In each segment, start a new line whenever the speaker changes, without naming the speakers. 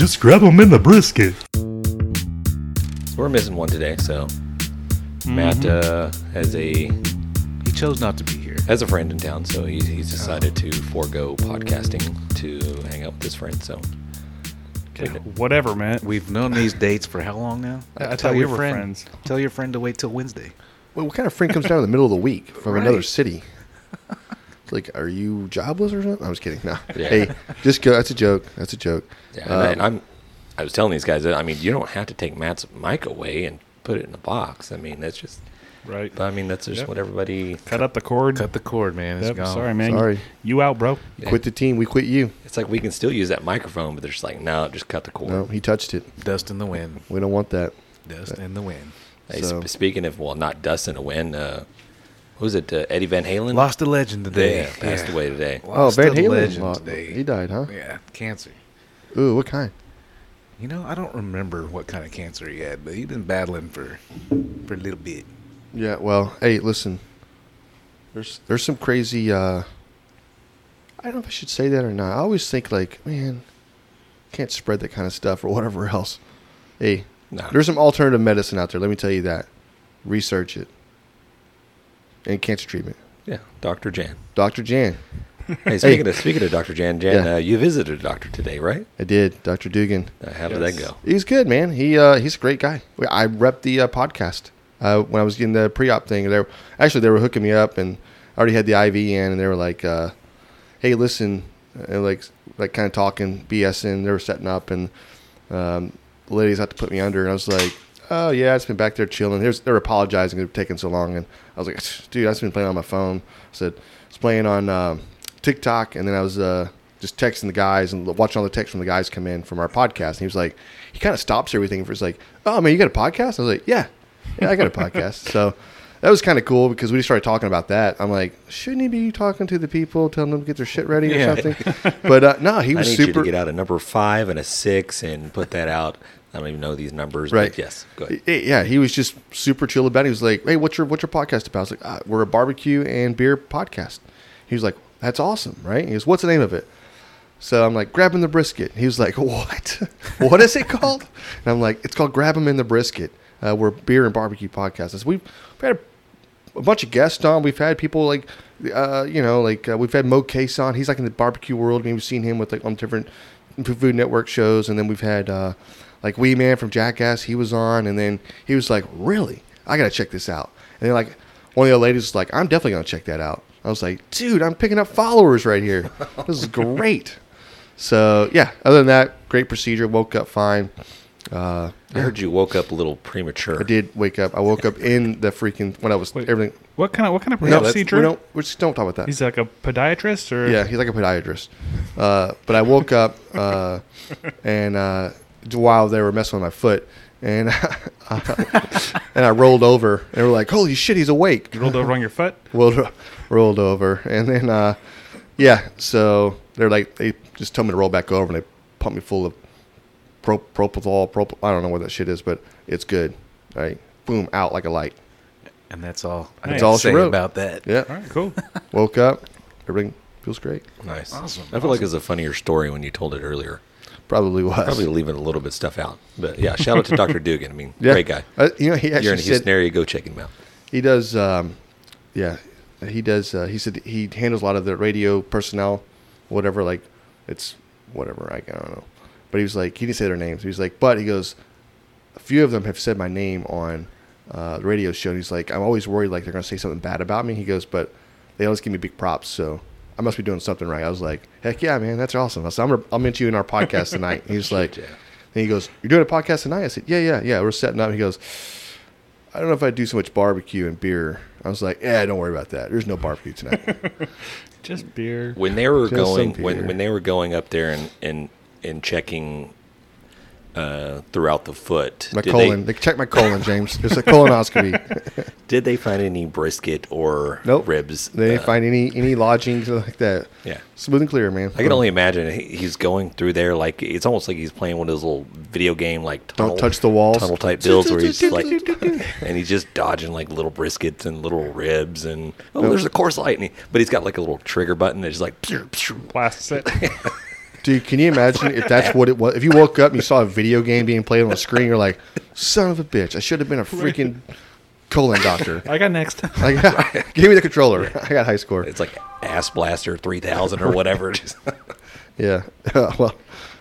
Just grab them in the brisket.
We're missing one today, so Matt uh, has a
He chose not to be here.
has a friend in town, so he's, he's decided to forego podcasting to hang out with his friend. So
Whatever, Matt.
We've known these dates for how long now?
I- I
Tell
thought we
your
were
friend.
friends.
Tell your friend to wait till Wednesday.
Well, what kind of friend comes down in the middle of the week from another city? It's like, are you jobless or something? I was kidding. No.
Yeah.
Hey, just go. That's a joke. That's a joke.
yeah, and, I,
Um,
and I'm I was telling these guys that I mean you don't have to take Matt's mic away and put it in a box. I mean that's just
Right.
but I mean that's just
Yep.
what everybody.
Cut up the cord.
Cut the cord, man. It's
Yep,
gone.
sorry, man.
Sorry.
You out, bro.
Quit the team. We quit you.
It's like we can still use that microphone, but they're just like no, just cut the cord.
No, he touched it.
Dust in the wind.
We don't want that.
Dust in the wind.
Hey,
So-
sp- speaking of well, not dust in the wind. Uh, who was it? Uh, Eddie Van Halen
Lost a legend today.
Yeah, passed away today.
Oh,
Lost
Van Halen.
legend
lo-
today.
He died, huh?
Yeah, cancer.
Ooh, what kind?
You know, I don't remember what kind of cancer he had, but he'd been battling for for a little bit.
Yeah. Well, hey, listen. There's there's some crazy. uh I don't know if I should say that or not. I always think like, man, can't spread that kind of stuff or whatever else. Hey,
No.
there's some alternative medicine out there. Let me tell you that. Research it. And cancer treatment.
Yeah, Dr. Jan.
Dr. Jan.
Hey, speaking of speaking of Dr. Jan, Jan,
Yeah.
uh, you visited a doctor today, right?
I did. Dr. Dugan.
Uh, how did that go?
He's good, man. He uh, he's a great guy. I rep the uh, podcast uh, when I was getting the pre-op thing. They were, actually they were hooking me up, and I already had the IV in, and they were like, uh, "Hey, listen," and like like kind of talking BSing. They were setting up, and um, the ladies had to put me under, and I was like, "Oh yeah, I just been back there chilling." There's, they're apologizing for taking so long, and I was like, "Dude, I just been playing on my phone." I said, "I was playing on um, TikTok, and then I was uh, just texting the guys and watching all the texts from the guys come in from our podcast." And he was like, he kind of stops everything for he's like, "Oh man, you got a podcast?" I was like, "Yeah, yeah, I got a podcast." So. That was kind of cool because we just started talking about that. I'm like, shouldn't he be talking to the people, telling them to get their shit ready or
Yeah.
something? But uh, no, he
I
was
need
super.
you to get out a number five and a six and put that out. I don't even know these numbers,
Right.
but yes, go ahead.
Yeah, he was just super chill about it. He was like, "Hey, what's your what's your podcast about?" I was like, uh, "We're a barbecue and beer podcast." He was like, "That's awesome, right?" He goes, "What's the name of it?" So I'm like, "Grabbing the brisket." He was like, "What? what is it called?" And I'm like, "It's called Grab 'em in the Brisket." Uh, we're beer and barbecue podcast. So we've, we've had a, a bunch of guests on. We've had people like, uh, you know, like uh, we've had Mo Case on. He's like in the barbecue world. I mean, we've seen him with like on different Food Network shows, and then we've had uh, like Wee Man from Jackass. He was on, and then he was like, "Really? I gotta check this out." And then like one of the ladies was like, "I'm definitely gonna check that out." I was like, "Dude, I'm picking up followers right here. This is great." So yeah, other than that, great procedure. Woke up fine. Uh,
I heard you woke up a little premature.
I did wake up. I woke up in the freaking when I was
Wait,
everything.
What kind of what kind of
No,
procedure?
we don't. We just don't talk about that.
He's like a podiatrist, or
Yeah, he's like a podiatrist. Uh, but I woke up uh, and uh, while they were messing with my foot, and and I rolled over. And they were like, "Holy shit, he's awake!"
You rolled over on your foot.
rolled rolled over, and then uh, yeah, so they're like they just told me to roll back over, and they pumped me full of pro, propofol. Prop, I don't know what that shit is, but it's good. Right, boom, out like a light.
And that's all I
That's
all she wrote.
about that.
Yeah,
All right, cool.
woke up, everything feels great.
Nice.
Awesome,
I feel like it's a funnier story when you told it earlier.
Probably was.
Probably leaving a little bit of stuff out. But yeah, shout out to Dr. Dugan. I mean,
Yeah.
great guy.
Uh, you know, he actually
You're in
said,
Houston area, go check him out.
He does. Um, yeah, he does. Uh, he said he handles a lot of the radio personnel, whatever. Like it's whatever. I, I don't know. But he was like, he didn't say their names. He was like, but he goes, a few of them have said my name on uh, the radio show. And he's like, I'm always worried like they're gonna say something bad about me. He goes, but they always give me big props, so I must be doing something right. I was like, heck yeah, man, that's awesome. I said, I'm gonna, I'll mention you in our podcast tonight. He was like,
Yeah.
and he goes, you're doing a podcast tonight? I said, yeah, yeah, yeah. We're setting up. He goes. I don't know if I do so much barbecue and beer. I was like, yeah, don't worry about that. There's no barbecue tonight.
Just beer.
When they were
Just
going when, when they were going up there and and, and checking uh, throughout the foot,
My
did
colon.
They,
They, check my colon, James. It's a colonoscopy.
did they find any brisket or
Nope.
ribs?
They didn't
Uh,
find any any lodgings like that.
Yeah.
Smooth and clear, man.
I can only imagine he's going through there like it's almost like he's playing one of those little video game like tunnel,
touch the walls.
tunnel type builds where he's like and he's just dodging like little briskets and little ribs and oh there's a course light and he, but he's got like a little trigger button that's just like pew, pew.
Blast it.
Dude, can you imagine if that's what it was? If you woke up and you saw a video game being played on the screen, you're like, son of a bitch, I should have been a freaking colon doctor.
I got next.
Like, give me the controller. I got high score.
It's like Ass Blaster 3000 or whatever.
Yeah. well,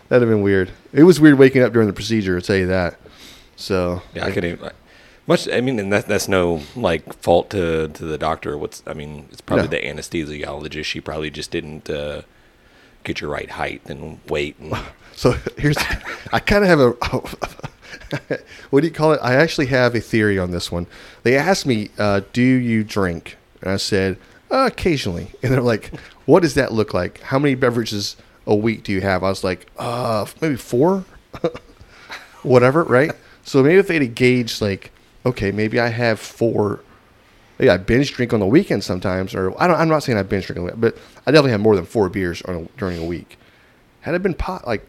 that'd have been weird. It was weird waking up during the procedure, I'll tell you that. So,
yeah, I couldn't even. Much, I mean, and that, that's no like fault to to the doctor. What's, I mean, it's probably
No.
the anesthesiologist. She probably just didn't uh, get your right height and weight. And,
so here's, I kind of have a, what do you call it? I actually have a theory on this one. They asked me, uh, do you drink? And I said, uh, occasionally. And they're like, what does that look like? How many beverages a week do you have? I was like, uh, maybe four, whatever, right? So maybe if they'd have gauged, like, okay, maybe I have four. I binge drink on the weekend sometimes, or I don't. I'm not saying I binge drink, on the- but I definitely have more than four beers on a, during a week. Had I been pot, like,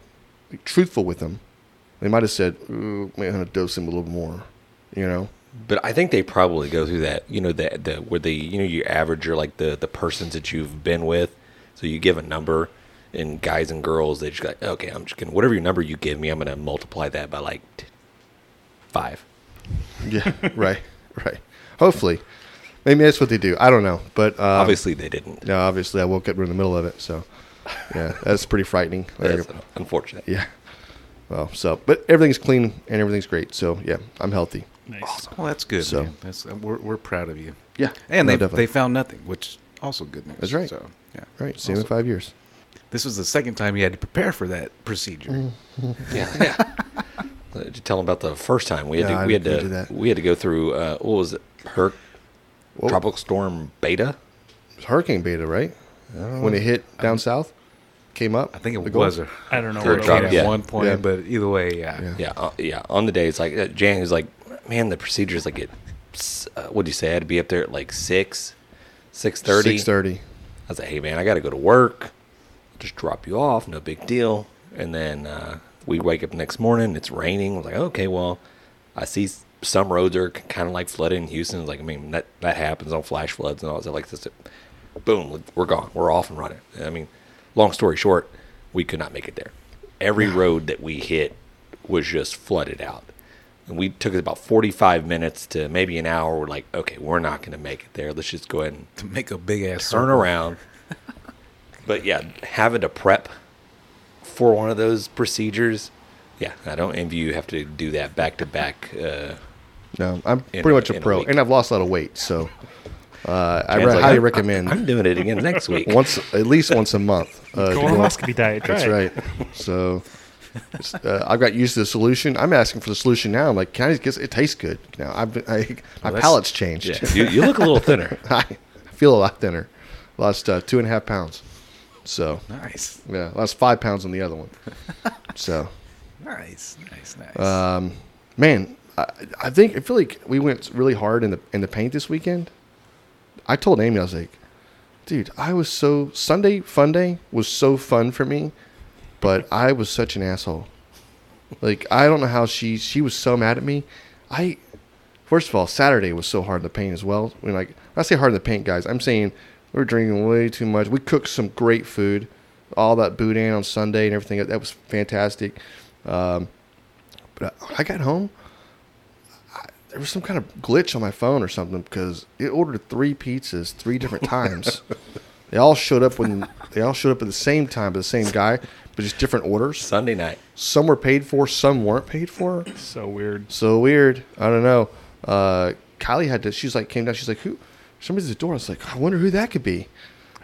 truthful with them, they might have said, "Ooh, maybe I'm gonna dose him a little more," you know.
but I think they probably go through that. You know, the the where they you know you average your like the the persons that you've been with. So you give a number, and guys and girls they just go, like, okay, I'm just gonna whatever your number you give me, I'm gonna multiply that by like t- five.
Yeah, right, right. Hopefully, maybe that's what they do. I don't know, but um,
Obviously, they didn't.
no. Obviously, I woke up in the middle of it, so yeah, that's pretty frightening.
That's unfortunate.
yeah. Well, so but everything's clean and everything's great. So yeah, I'm healthy.
Nice.
Well, that's good.
So-
man. That's, uh, we're, we're proud of you.
Yeah,
And
no,
they
definitely.
they found nothing, which also good news.
That's right.
So yeah,
right. Same in five years.
This was the second time you had to prepare for that procedure.
Mm.
Yeah, yeah. Uh, Did you tell them about the first time we had
Yeah,
to we had to we had to go through uh, what was it? Her
Whoa.
tropical storm beta.
It's Hurricane Beta, right? When it hit down south, came up.
I think it
the Gulf?
was a
I don't know
Or
what it
drop-
was.
at one point,
Yeah.
but either way, yeah.
Yeah.
Yeah, uh, yeah. On the day, it's like uh, Jan was like, "Man, the procedure is like at s- uh, what do you say? I had to be up there at like six, six thirty.
Six thirty.
I was like, "Hey, man, I got to go to work. Just drop you off, no big deal." And then uh, we wake up the next morning. It's raining. I was like, "Okay, well, I see s- some roads are kind of like flooded in Houston." Like, I mean, that that happens on flash floods and all that. Like this, boom, we're gone. We're off and running. I mean, long story short, we could not make it there. Every road that we hit was just flooded out. And we took it about 45 minutes to maybe an hour. We're like, okay, we're not going to make it there. Let's just go ahead and
To make a big ass
turn around. but yeah, having to prep for one of those procedures, yeah, I don't envy you have to do that back to back.
No, I'm
In
pretty
a-
much a
in a
pro, and I've lost a lot of weight, so uh, I re-
like,
highly
I'm-
recommend
I'm doing it again next week.
once, at least once a month. Uh, to go on-
Colonoscopy diet.
That's
it.
right. So it's, uh, I got used to the solution. I'm asking for the solution now. I'm like, can I just it tastes good now? I've been, I, my
that's-
palate's changed.
Yeah, you, you look a little thinner.
I feel a lot thinner. Lost uh, two and a half pounds. So
Nice,
yeah, lost five pounds on the other one. So
nice, nice, nice.
um, man, I, I think I feel like we went really hard in the in the paint this weekend. I told Amy, I was like, dude, I was so Sunday fun day was so fun for me, but I was such an asshole. Like I don't know how she she was so mad at me. I first of all Saturday was so hard in the paint as well. When like when I say hard in the paint, guys, I'm saying we were drinking way too much. We cooked some great food, all that boudin on Sunday and everything. That was fantastic. Um, but I, I got home. I, there was some kind of glitch on my phone or something because it ordered three pizzas three different times. they all showed up when they all showed up at the same time, by the same guy, but just different orders.
Sunday night.
Some were paid for, some weren't paid for.
So weird.
So weird. I don't know. Uh, Kylie had to. She's like came down. She's like, who? Somebody's at the door. I was like, I wonder who that could be.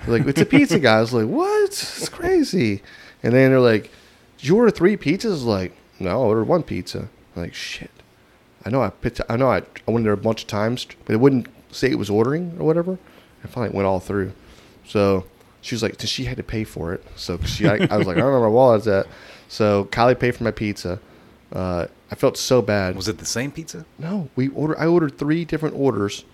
They're like, it's a pizza guy. I was like, what? It's crazy. And then they're like, did you order three pizzas? I was like, no, I ordered one pizza. I'm like, shit. I know I picked. I know I, I went there a bunch of times, but it wouldn't say it was ordering or whatever. I finally it went all through. So she was like, she had to pay for it. So she, I, I was like, I don't know where my wallet's at. So Kylie paid for my pizza. Uh, I felt so bad.
was it the same pizza?
No, we ordered. I ordered three different orders,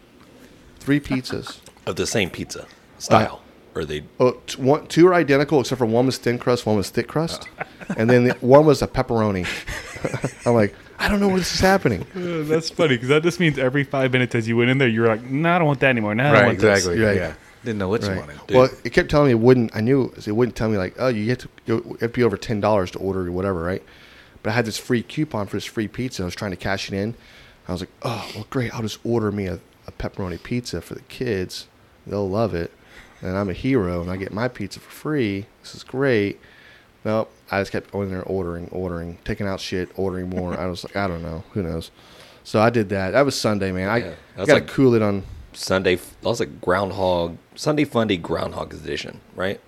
three pizzas.
Of the same pizza style. or they
Oh, t- one, two are identical except for one was thin crust, one was thick crust, and then the, one was a pepperoni. I'm like, I don't know where this is happening.
Uh, that's funny because that just means every five minutes as you went in there, you're like, no, I don't want that anymore. No, I don't
Right,
want this."
exactly.
Right.
Yeah. Didn't know what you
Right.
wanted.
Dude.
Well, it kept telling me it wouldn't. I knew it wouldn't tell me like, oh, you have to go, it have to be over ten dollars to order or whatever, right? But I had this free coupon for this free pizza. I was trying to cash it in. I was like, oh, well, great. I'll just order me a, a pepperoni pizza for the kids. They'll love it, and I'm a hero, and I get my pizza for free. This is great. No, I just kept going there ordering, ordering, taking out shit, ordering more. I was like, I don't know, who knows. So I did that. That was Sunday, man. I,
Yeah,
I
that's
got to
like-
cool it on.
Sunday, that was like Groundhog, Sunday Fundy Groundhog Edition, right?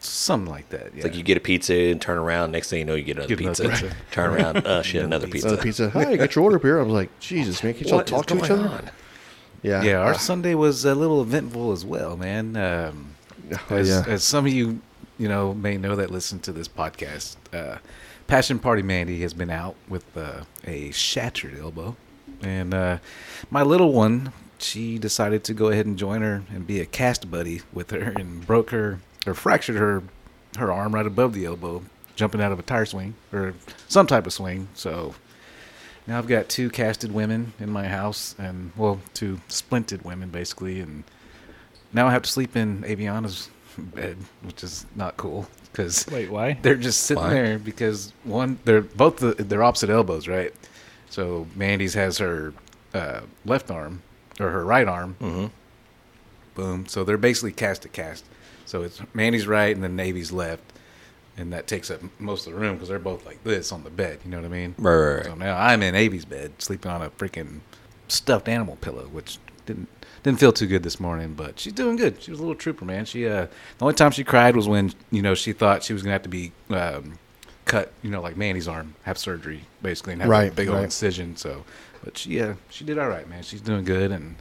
Something like that. Yeah.
It's like you get a pizza and turn around. Next thing you know, you get another
Get another
pizza.
pizza.
Turn around, uh, shit, another
Another
pizza.
Another pizza. Hi, get your order up here. I was like, Jesus, man, can't y'all talk to each
going
other?
on?
Yeah.
yeah, our
Uh,
Sunday was a little eventful as well, man. Um,
Oh,
as,
yeah.
as some of you, you know, may know that listen to this podcast, uh, Passion Party Mandy has been out with uh, a shattered elbow, and uh, my little one, she decided to go ahead and join her and be a cast buddy with her, and broke her or fractured her her arm right above the elbow, jumping out of a tire swing or some type of swing. So now I've got two casted women in my house, and well, two splinted women basically, and now I have to sleep in Aviana's bed, which is not cool because
Wait, why?
they're just sitting
Why?
there because one, they're both the, they're opposite elbows, right? So Mandy's has her uh, left arm or her right arm,
Mm-hmm.
boom. So they're basically cast to cast. So it's Mandy's right and then Navy's left, and that takes up most of the room because they're both like this on the bed. You know what I mean?
Right, right, right.
So now I'm in Avi's bed, sleeping on a freaking stuffed animal pillow, which didn't didn't feel too good this morning. But she's doing good. She was a little trooper, man. She uh, the only time she cried was when you know she thought she was gonna have to be um, cut, you know, like Manny's arm, have surgery basically, and have a
Right,
big old incision. So, but she uh, she did all right, man. She's doing good, and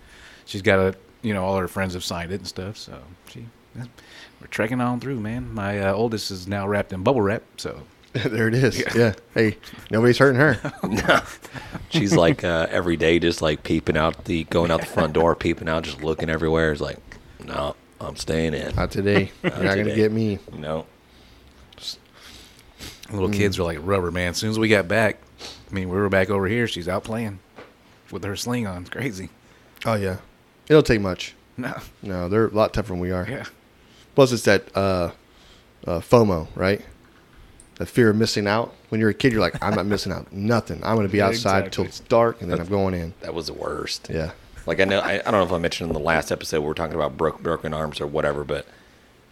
she's got a you know all her friends have signed it and stuff. So she. we're trekking on through, man. My uh, oldest is now wrapped in bubble wrap, so
there it is. Yeah. Hey, nobody's hurting her. No.
She's like uh, every day, just like peeping out the, going out the front door, peeping out, just looking everywhere. It's like, no, I'm staying in.
Not today. You're not going to get me.
No,
Little kids are like rubber, man. As soon as we got back, I mean, we were back over here. She's out playing with her sling on. It's crazy.
Oh, yeah. It'll take much.
No.
No, they're a lot tougher than we are.
Yeah.
Plus, it's that uh, uh, FOMO, right? The fear of missing out. When you're a kid, you're like, I'm not missing out. Nothing. I'm going to be outside
exactly.
until it's dark, and then I'm going in.
that was the worst.
Yeah.
Like I know, I, I don't know if I mentioned in the last episode we were talking about broke, broken arms or whatever, but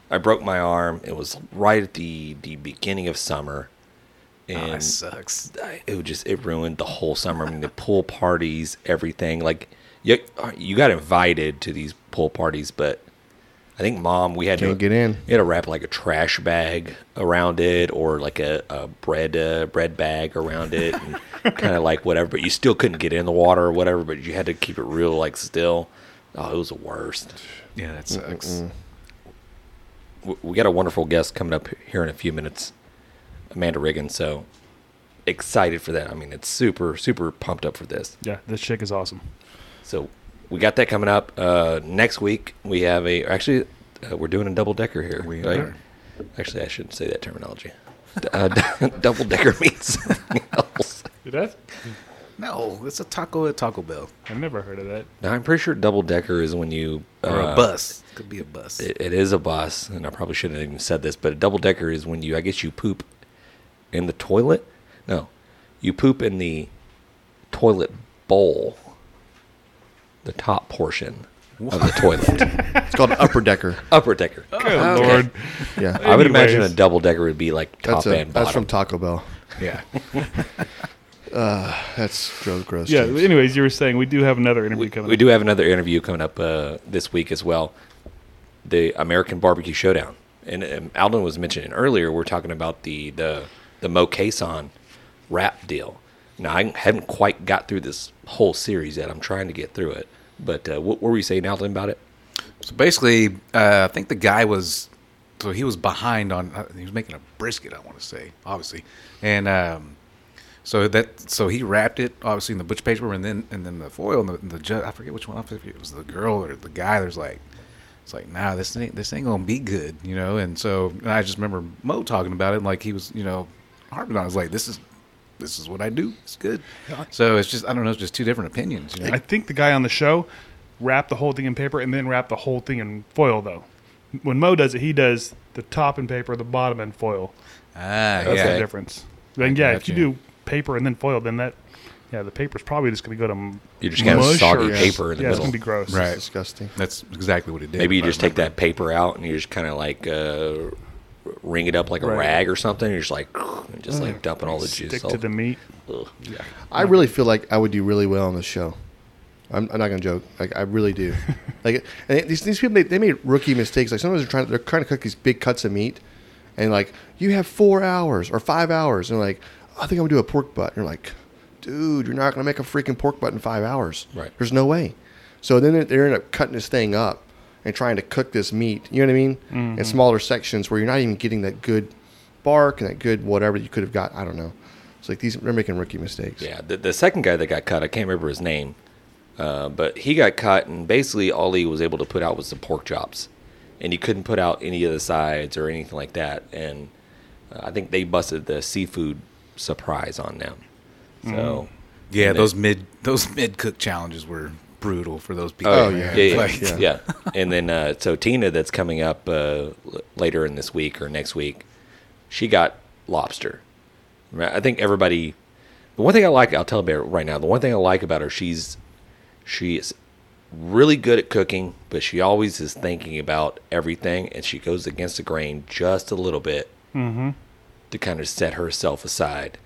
I broke my arm. It was right at the the beginning of summer,
Oh,
and
that sucks.
I- it would just it ruined the whole summer. I mean, the pool parties, everything. Like you, you got invited to these pool parties, but I think mom we had
Can't
to
get in.
You had to wrap like a trash bag around it, or like a, a bread uh, bread bag around it, and kind of like whatever. But you still couldn't get in the water or whatever. But you had to keep it real like still. Oh, it was the worst.
Yeah, that sucks.
W- We got a wonderful guest coming up here in a few minutes, Amanda Riggin. So excited for that. I mean, it's super super pumped up for this.
Yeah, this chick is awesome.
So we got that coming up uh, next week. We have a actually uh, we're doing a double decker here.
We
right?
are.
Actually, I shouldn't say that terminology. Uh, double decker means something else.
Did that?
No, it's a taco at Taco Bell
I've never heard of that.
Now I'm pretty sure double decker is when you
or
uh,
a bus. It could be a bus.
It, it is a bus, and I probably shouldn't have even said this, but a double decker is when you, I guess, you poop in the toilet. No, you poop in the toilet bowl, the top portion of the toilet,
It's called upper decker.
upper decker.
Good
Okay.
lord.
Yeah.
I would imagine a double decker would be like top
That's, a,
and
that's from Taco Bell.
yeah.
That's gross. gross
Yeah.
James.
Anyways, you were saying we do have another interview
we,
coming.
we
up.
do have another interview coming up uh, this week as well. The American Barbecue Showdown, and um, Alden was mentioning earlier. We're talking about the the the Moe Cason wrap deal. Now I haven't quite got through this whole series yet. I'm trying to get through it. But uh, what, were you saying, Alden, about it?
So basically, uh, I think the guy was, so he was behind on, uh, he was making a brisket, I want to say, obviously, and um, so that, so he wrapped it obviously in the butcher paper, and then and then the foil, and the, and the I forget which one, if it was the girl or the guy. There's like, it's like, nah, this ain't this ain't gonna be good, you know. And so and I just remember Moe talking about it, and like he was, you know, harping on. I was like, this is. This is what I do. It's good. So it's just I don't know. It's just two different opinions. You know?
I think the guy on the show wrap the whole thing in paper and then wrap the whole thing in foil though. When Moe does it, he does the top in paper, the bottom in foil.
Ah,
That's the
yeah.
difference. Then yeah, if you
gotcha.
do paper and then foil, then that yeah, the paper's probably just going to go to
You're just gonna
mush
soggy
or-
paper in the
yeah, it's going to be gross.
Right.
It's disgusting.
That's exactly what it did.
Maybe you just take that paper out and you just kind of like uh, ring it up like a
Right.
rag or something. You're just like, and just like mm. dumping all the juice.
Stick
all-
to the meat.
Ugh.
I really feel like I would do really well on the show. I'm, I'm not gonna joke. Like I really do. like and these these people they, they made rookie mistakes. Like sometimes they're trying they're trying to cook these big cuts of meat, and like you have four hours or five hours, and like I think I'm gonna do a pork butt. And you're like, dude, you're not gonna make a freaking pork butt in five hours.
Right.
There's no way. So then they- they end up cutting this thing up and trying to cook this meat. You know what I mean? In smaller sections where you're not even getting that good bark and that good whatever you could have got. I don't know. It's like these they're making rookie mistakes.
Yeah, the, the second guy that got cut, I can't remember his name, uh, but he got cut, and basically all he was able to put out was the pork chops, and he couldn't put out any of the sides or anything like that. And uh, I think they busted the seafood surprise on them. So
Yeah, those mid those mid cook challenges were brutal for those people.
Oh, yeah.
yeah, yeah,
Like,
yeah.
yeah. And then uh, so Tina, that's coming up uh, later in this week or next week, she got lobster. I think everybody. The one thing I like, I'll tell you right now. The one thing I like about her, she's she is really good at cooking, but she always is thinking about everything, and she goes against the grain just a little bit
Mm-hmm.
to kind of set herself aside.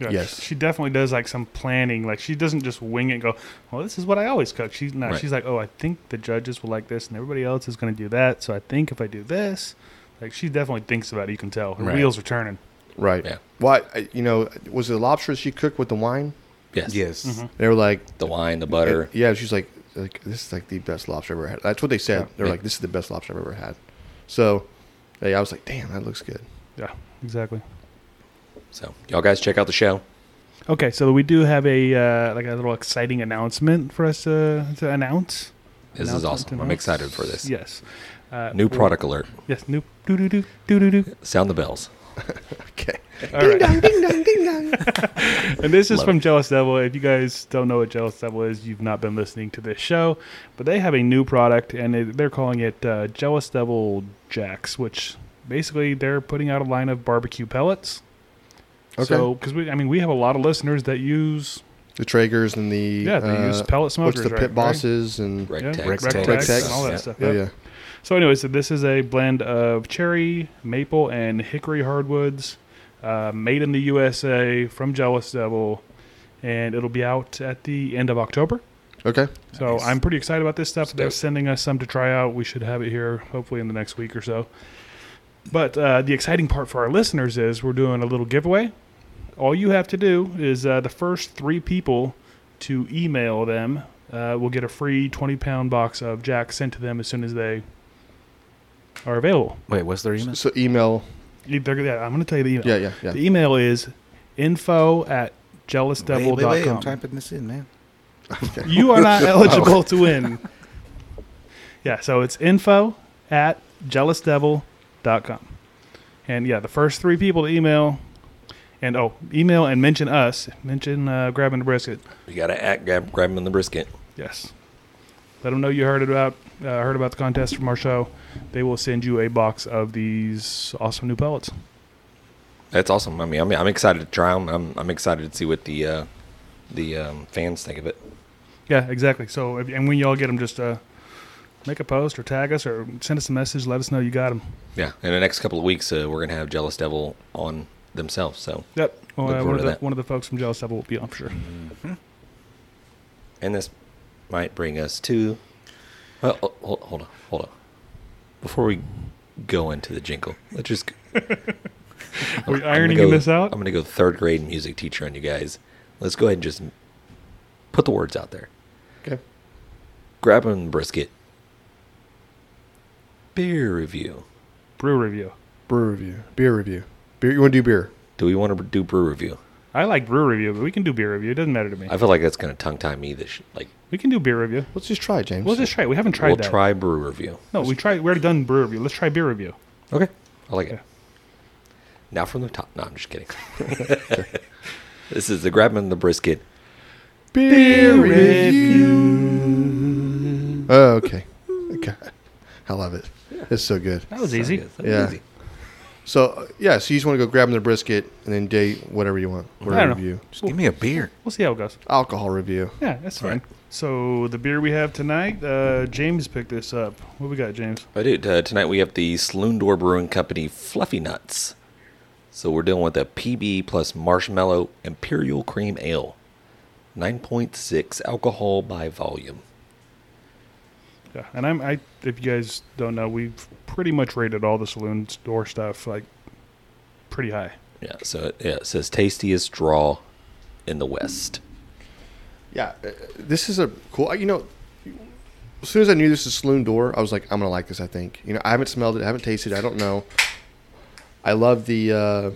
Yeah,
Yes.
She definitely does like some planning. Like she doesn't just wing it and go, well, this is what I always cook. She's not.
Right.
She's like, oh, I think the judges will like this and everybody else is going to do that. So I think if I do this, like she definitely thinks about it. You can tell her
Right.
wheels are turning.
Right.
Yeah.
Why? I- You know, was it the lobster she cooked with the wine?
Yes.
Yes.
Mm-hmm.
They were like,
The wine, the butter.
yeah. She's like, like this is like the best lobster I've ever had. That's what they said.
Yeah.
They're
Yeah.
like, this is the best lobster I've ever had. So, hey, I was like, damn, that looks good.
Yeah, exactly.
So y'all guys check out the show.
Okay, so we do have a uh, like a little exciting announcement for us to, to announce.
This is awesome. I'm excited for this.
Yes. Uh,
New product alert.
Yes, new doo doo doo doo doo doo.
Sound the bells.
Okay.
All right.
ding dong, ding dong.
And this is
Love
from Jealous Devil. If you guys don't know what Jealous Devil is, you've not been listening to this show. But they have a new product, and it, they're calling it uh, Jealous Devil JAX, which basically they're putting out a line of barbecue pellets.
Okay.
So, because we, I mean, we have a lot of listeners that use,
the Traegers and the
yeah, they use
uh,
pellet smokers.
what's the
right?
pit
Right?
bosses and
Rec
Yeah, and all that
Yeah.
stuff.
oh
yeah.
yeah,
So, anyways, so this is a blend of cherry, maple, and hickory hardwoods, uh, made in the USA from Jealous Devil, and it'll be out at the end of October.
okay.
So
Nice.
I'm pretty excited about this stuff. They're sending us some to try out. We should have it here hopefully in the next week or so. But uh, the exciting part for our listeners is we're doing a little giveaway. All you have to do is uh, the first three people to email them uh, will get a free 20 pound box of Jack sent to them as soon as they are available.
Wait, what's their email?
So email.
Either, yeah, I'm going to tell you the email.
Yeah, yeah, yeah.
The email is info at
Wait, wait, wait, I'm typing this in, man.
Okay.
You are not eligible to win. Yeah, so it's info at jealousdevil.com. And yeah, the first three people to email, and oh, email and mention us, mention uh, grabbing the brisket.
You got to act, grab, grab them in the brisket.
Yes. Let them know you heard it about uh, heard about the contest from our show. They will send you a box of these awesome new pellets.
That's awesome. I mean, I'm, I'm excited to try them. I'm, I'm excited to see what the uh, the um, fans think of it.
Yeah, exactly. So, if, and when y'all get them, just uh, make a post or tag us or send us a message. Let us know you got them.
Yeah. In the next couple of weeks, uh, we're gonna have Jealous Devil on themselves. So,
Yep. Well, uh, one, of the, one of the folks from Jealous Devil will be on for sure.
and this might bring us to. Well, oh, hold, hold on, hold on. Before we go into the jingle, let's just.
Are we ironing
go-
this out?
I'm gonna go third grade music teacher on you guys. Let's go ahead and just put the words out there.
Okay.
Grab a brisket. Beer review.
Brew review.
Brew review. Beer review. Beer. You want to do beer?
Do we want to do brew review?
I like brew review, but we can do beer review. It doesn't matter to me.
I feel like that's gonna tongue tie me. This like
we can do beer review.
Let's just try it, James.
We'll just try it. We haven't tried
we'll
that.
try brew review.
No, we tried. We already done brew review. Let's try beer review.
Okay, I like it.
Yeah.
Now from the top. No, I'm just kidding. this is the grabbing the brisket.
beer review. Oh, okay. okay. I love it. It's so good.
That was easy.
That was
Yeah.
easy.
So yeah, so you just want to go grab them the brisket and then date whatever you want.
I
Whatever
don't know.
review.
Just give me a beer.
We'll see how it goes.
Alcohol review.
Yeah, that's fine.
right.
So the beer we have tonight, uh, James picked this up. What we got, James?
I do. Uh, tonight we have the Saloon Door Brewing Company Fluffy Nuts. So we're dealing with a PB plus marshmallow imperial cream ale. 9.6 alcohol by volume.
Yeah, and I'm I. If you guys don't know, we've pretty much rated all the Saloon Door stuff like pretty high.
Yeah, so it, yeah, it says tastiest draw in the West.
Yeah, uh, this is a cool. You know, as soon as I knew this is Saloon Door, I was like, I'm gonna like this. I think. You know, I haven't smelled it, I haven't tasted it, I don't know. I love the uh,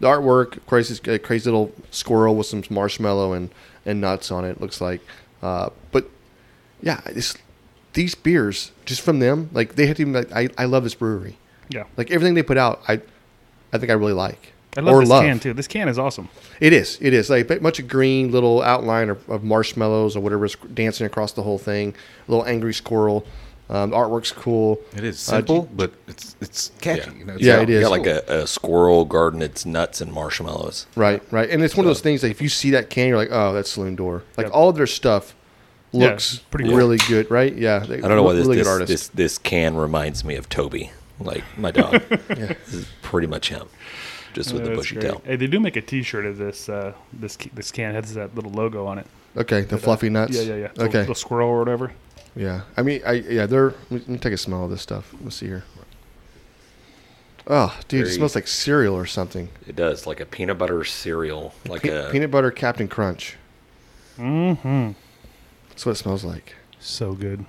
the artwork. Crazy, uh, crazy little squirrel with some marshmallow and and nuts on it. Looks like, uh, but yeah, this these beers just from them, like they have to. Even, like, I I love this brewery.
Yeah,
Like everything they put out, I I think I really like.
I love
Or
this
love.
can too. This can is awesome.
It is. It is like a bunch of green little outline of, of marshmallows or whatever is dancing across the whole thing. A little angry squirrel. Um, the artwork's cool.
It is
Uh,
simple,
do-
but it's it's catchy.
Yeah.
You know, it's
Yeah,
got-
it is.
You got like a, a squirrel guarding its nuts and marshmallows.
Right, right. And it's one of those things that if you see that can, you're like, oh, that's Saloon Door. Like
Yep.
all of their stuff
Yeah,
looks
it's pretty cool.
really good, right? Yeah. They,
I don't know why this
really
this,
good artist.
this this can reminds me of Toby, like my dog.
Yeah.
This is pretty much him, just with
Uh,
the bushy
great.
tail.
Hey, they do make a T-shirt of this. Uh, this this can has that little logo on it.
Okay, the
But, uh,
fluffy nuts.
Yeah, yeah, yeah. The,
Okay,
the squirrel or whatever.
yeah. I mean, I yeah, they're. Let me take a smell of this stuff. Let's see here. Oh, dude, it smells like cereal or something.
It does like a peanut butter cereal, like
Pe-
a
peanut butter Captain Crunch.
Mm-hmm.
That's what it smells like.
So good.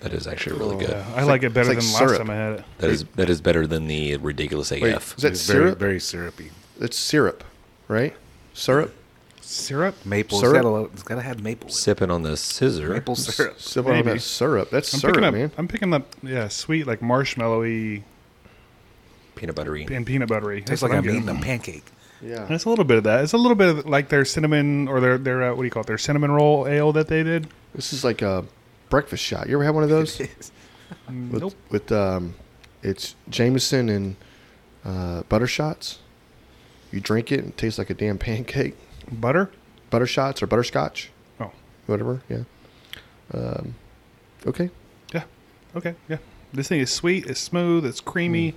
that is actually really
Oh,
good.
Yeah, I like,
like-
it better
it's
than
like
last time I had it.
That is that is better than the ridiculous AF.
Wait, is that
it's very
syrup?
very syrupy.
It's syrup, right? Syrup.
Syrup.
Maple.
Syrup?
It's got, a, it's got to have maple.
Sipping on the scissor.
Maple syrup.
Sip on
Maybe.
that syrup. That's
I'm
syrup,
picking up.
man.
I'm picking up. Yeah, sweet like marshmallowy
peanut buttery.
and peanut buttery.
Tastes
That's
like
what
I'm
getting.
eating a pancake.
Yeah.
And it's a little bit of that. It's a little bit of like their cinnamon or their their uh, what do you call it? Their cinnamon roll ale that they did.
This is like a breakfast shot. You ever had one of those?
Mm,
with,
nope.
with um, it's Jameson and uh, butter shots. You drink it and it tastes like a damn pancake.
Butter.
Butter shots or butterscotch,
Oh,
whatever. Yeah. Um, okay.
yeah. Okay. Yeah. This thing is sweet. It's smooth. It's creamy.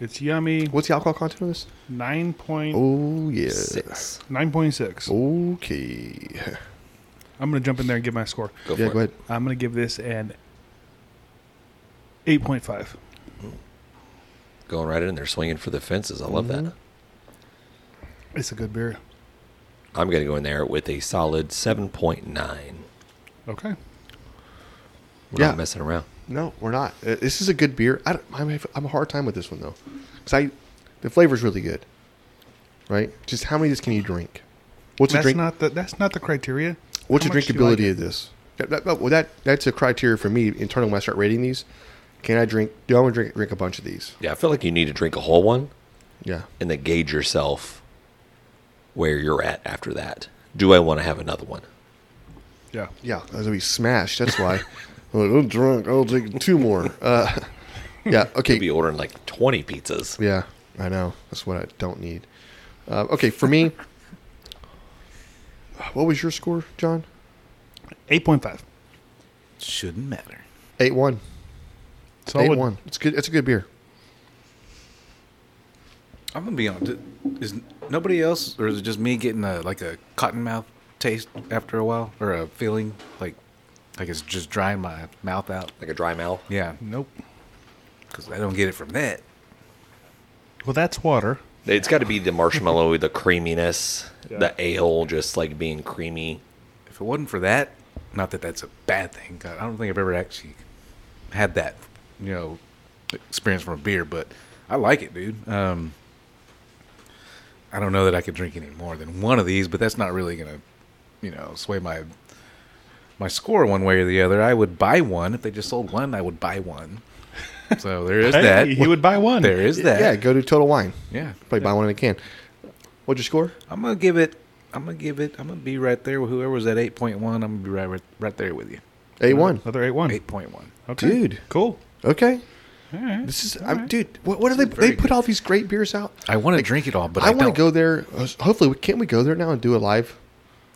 It's yummy.
What's the alcohol content of this?
Nine point
Oh yeah.
Six.
nine point six.
Okay.
I'm gonna jump in there and give my score.
Go for
yeah.
it.
Go ahead.
I'm gonna give this an eight point five.
Going right in there, swinging for the fences. I love
Mhm.
that.
It's a good beer.
I'm going to go in there with a solid 7.9.
Okay.
We're
Yeah.
not messing around.
No, we're not. Uh, This is a good beer. I I'm, I'm a hard time with this one though, because I the flavor's really good. Right? Just how many of this can you drink? What's
that's
the drink?
not the that's not the criteria.
what's
how
the
much do you like
drinkability
it?
of this? That, that, well, that that's a criteria for me internally when I start rating these. Can I drink? Do I want to drink drink a bunch of these?
Yeah, I feel like you need to drink a whole one
Yeah.
and then gauge yourself where you're at after that. Do I want to have another one?
Yeah.
Yeah, I was gonna be smashed. That's why. I'm, like, I'm drunk. I'll take two more. Uh, yeah. Okay.
Could be ordering like 20 pizzas.
Yeah, I know. That's what I don't need. Uh, okay, for me, what was your score, John?
Eight point five.
Shouldn't matter.
Eight one.
So
Eight
would,
one. It's good. It's a good beer.
I'm gonna be honest. Is nobody else, or is it just me getting a like a cotton mouth taste after a while, or a feeling like like it's just drying my mouth out?
Like a dry mouth.
Yeah,
Nope.
because I don't get it from that.
Well, that's water.
It's got to be the marshmallow, the creaminess,
Yeah.
the ale just like being creamy.
If it wasn't for that, not that that's a bad thing. I don't think I've ever actually had that, you know, experience from a beer, but I like it, dude. Um, I don't know that I could drink any more than one of these, but that's not really gonna, you know, sway my my score one way or the other. I would buy one if they just sold one. I would buy one. So there is
Hey,
that.
he would buy one.
There is that.
Yeah, go to Total Wine.
yeah.
Probably buy one in a can. What's your score?
I'm gonna give it. I'm gonna give it. I'm gonna be right there with whoever was at eight point one. I'm gonna be right, right, right there with you.
Eight one,
Another eight one.
Eight point one.
Okay.
dude.
Cool.
Okay,
All right.
this is,
All
I'm,
right.
dude. What, what are they? They put
good.
all these great beers out.
I want to drink it all, but I,
I want to go there. Hopefully, can't we go there now and do a live?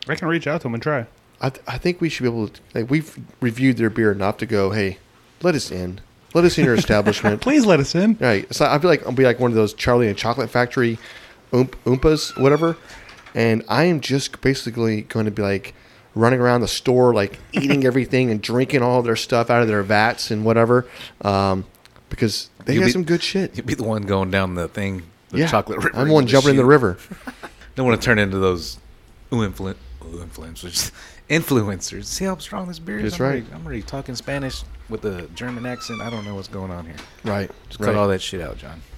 I can reach out to them and try.
I, th- I think we should be able to. Like, we've reviewed their beer enough to go. Hey, let us in. Let us in your establishment.
Please let us in.
Right. So I feel like I'll be like one of those Charlie and Chocolate Factory oomp, oompas, whatever. And I am just basically going to be like running around the store, like eating everything and drinking all their stuff out of their vats and whatever, um, because they
You'll
got
be-
some good shit.
You'd be the one going down the thing, the
yeah,
chocolate river.
I'm the one
with
jumping in the river.
Don't want to turn into those ooh, influ- ooh, influencers. Influencers. See how strong this beer is?
That's
I'm
right.
Already, I'm already talking Spanish with a German accent. I don't know what's going on here.
Right.
Just
right.
cut all that shit out, John.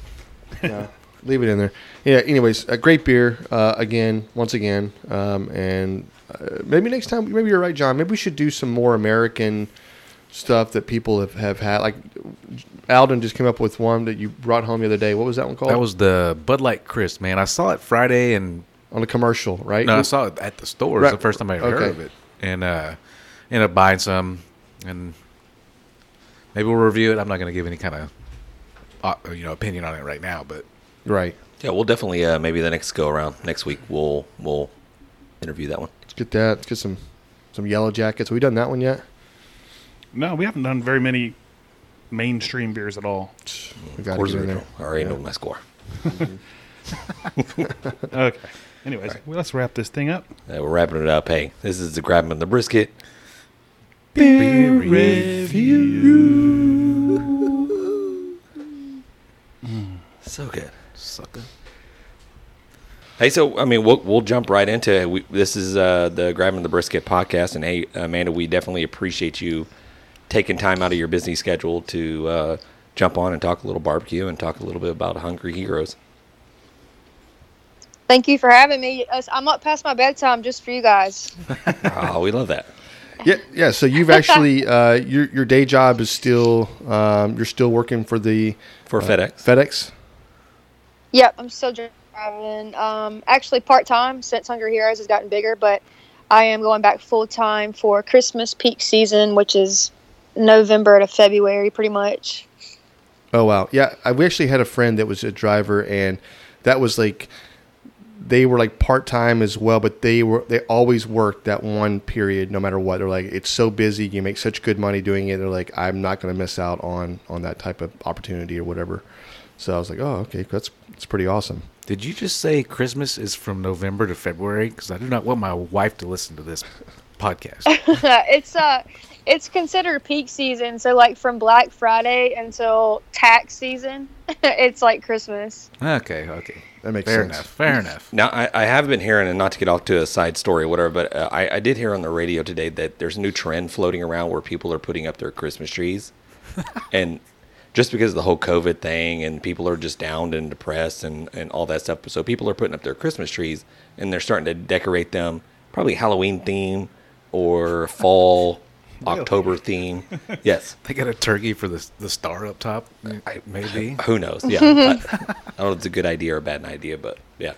No, leave it in there. Yeah. Anyways, a great beer. Uh, again, once again, um, and uh, maybe next time. Maybe you're right, John. Maybe we should do some more American stuff that people have, have had. Like Alden just came up with one that you brought home the other day. What was that one called?
That was the Bud Light Crisp, man. I saw it Friday and
on a commercial, right?
no, I saw it at the store. It was the first time I ever heard of it. And uh ended up buying some and maybe we'll review it. I'm not gonna give any kind of uh, you know opinion on it right now, but
right.
Yeah, we'll definitely uh, maybe the next go around next week we'll we'll interview that one.
Let's get that. Let's get some some yellow jackets. Have we done that one yet?
No, we haven't done very many mainstream beers at all.
We got to get in there.
I already know my score.
Okay. Anyways, well, let's wrap this thing up.
Uh, we're wrapping it up. Hey, this is the grabbing the brisket.
Beer review.
So good.
sucker.
Hey, so I mean, we'll we'll jump right into it. We, this is uh, the grabbing the brisket podcast, and hey, Amanda, we definitely appreciate you taking time out of your busy schedule to uh, jump on and talk a little barbecue and talk a little bit about Hungry Heroes.
Thank you for having me. I'm up past my bedtime just for you guys.
oh, we love that.
Yeah, yeah. So you've actually uh, your your day job is still um, you're still working for the
For
uh,
FedEx.
FedEx.
Yep, I'm still driving. Um, actually, part time since Hungry Heroes has gotten bigger, but I am going back full time for Christmas peak season, which is November to February, pretty much.
Oh wow, yeah. I, we actually had a friend that was a driver, and that was like they were like part time as well, but they were they always worked that one period, no matter what. They're like, it's so busy, you make such good money doing it. They're like, I'm not going to miss out on on that type of opportunity or whatever. So I was like, oh, okay, that's that's pretty awesome.
Did you just say Christmas is from November to February? Because I do not want my wife to listen to this podcast.
it's uh, it's considered peak season, so like from Black Friday until tax season, it's like Christmas.
okay, okay.
That makes
Fair
sense.
enough. Fair enough.
Now, I, I have been hearing, and not to get off to a side story or whatever, but uh, I, I did hear on the radio today that there's a new trend floating around where people are putting up their Christmas trees. and just because of the whole COVID thing and people are just downed and depressed and, and all that stuff. So people are putting up their Christmas trees and they're starting to decorate them, probably Halloween theme or fall, October theme. Yes.
They got a turkey for the the star up top. Maybe.
Who knows? Yeah. I, I don't know if it's a good idea or a bad idea, but yeah.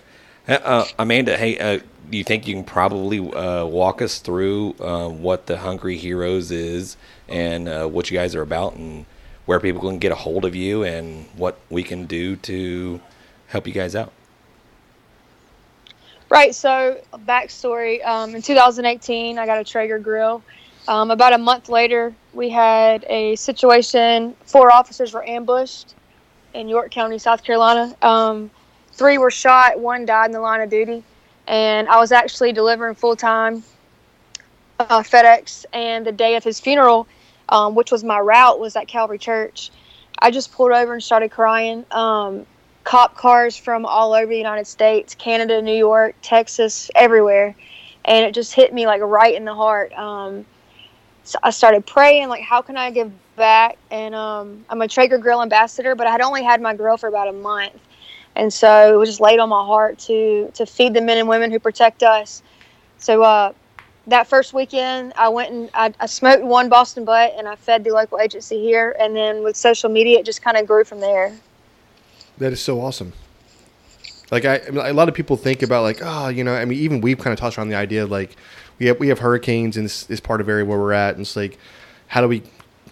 Uh, Uh, Amanda, hey, uh, do you think you can probably uh, walk us through uh, what the Hungry Heroes is and uh, what you guys are about and where people can get a hold of you and what we can do to help you guys out?
Right. So, backstory. Um, in 2018, I got a Traeger grill. Um, about a month later, we had a situation. Four officers were ambushed in York County, South Carolina. Um, three were shot. One died in the line of duty. And I was actually delivering full time uh, FedEx. And the day of his funeral, um, which was my route, was at Calvary Church. I just pulled over and started crying. Um, cop cars from all over the United States, Canada, New York, Texas, everywhere. And it just hit me like right in the heart. I started praying, like, how can I give back? And um, I'm a Traeger Grill ambassador, but I had only had my grill for about a month. And so it was just laid on my heart to, to feed the men and women who protect us. So uh, that first weekend, I went and I, I smoked one Boston butt and I fed the local agency here. And then with social media, it just kind of grew from there.
That is so awesome. Like I, I mean, a lot of people think about like, oh, you know, I mean, even we've kind of touched on the idea of like we have we have hurricanes in this, this part of area where we're at, and it's like, how do we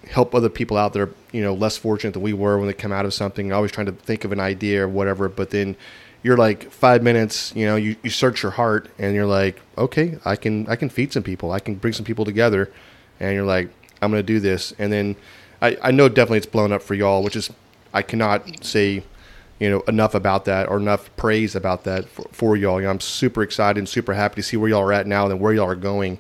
help other people out there, you know, less fortunate than we were when they come out of something? Always trying to think of an idea or whatever, but then you're like five minutes, you know, you, you search your heart and you're like, okay, I can I can feed some people, I can bring some people together, and you're like, I'm gonna do this, and then I, I know definitely it's blown up for y'all, which is I cannot say you know enough about that or enough praise about that for, for y'all. You know, I'm super excited and super happy to see where y'all are at now and where y'all are going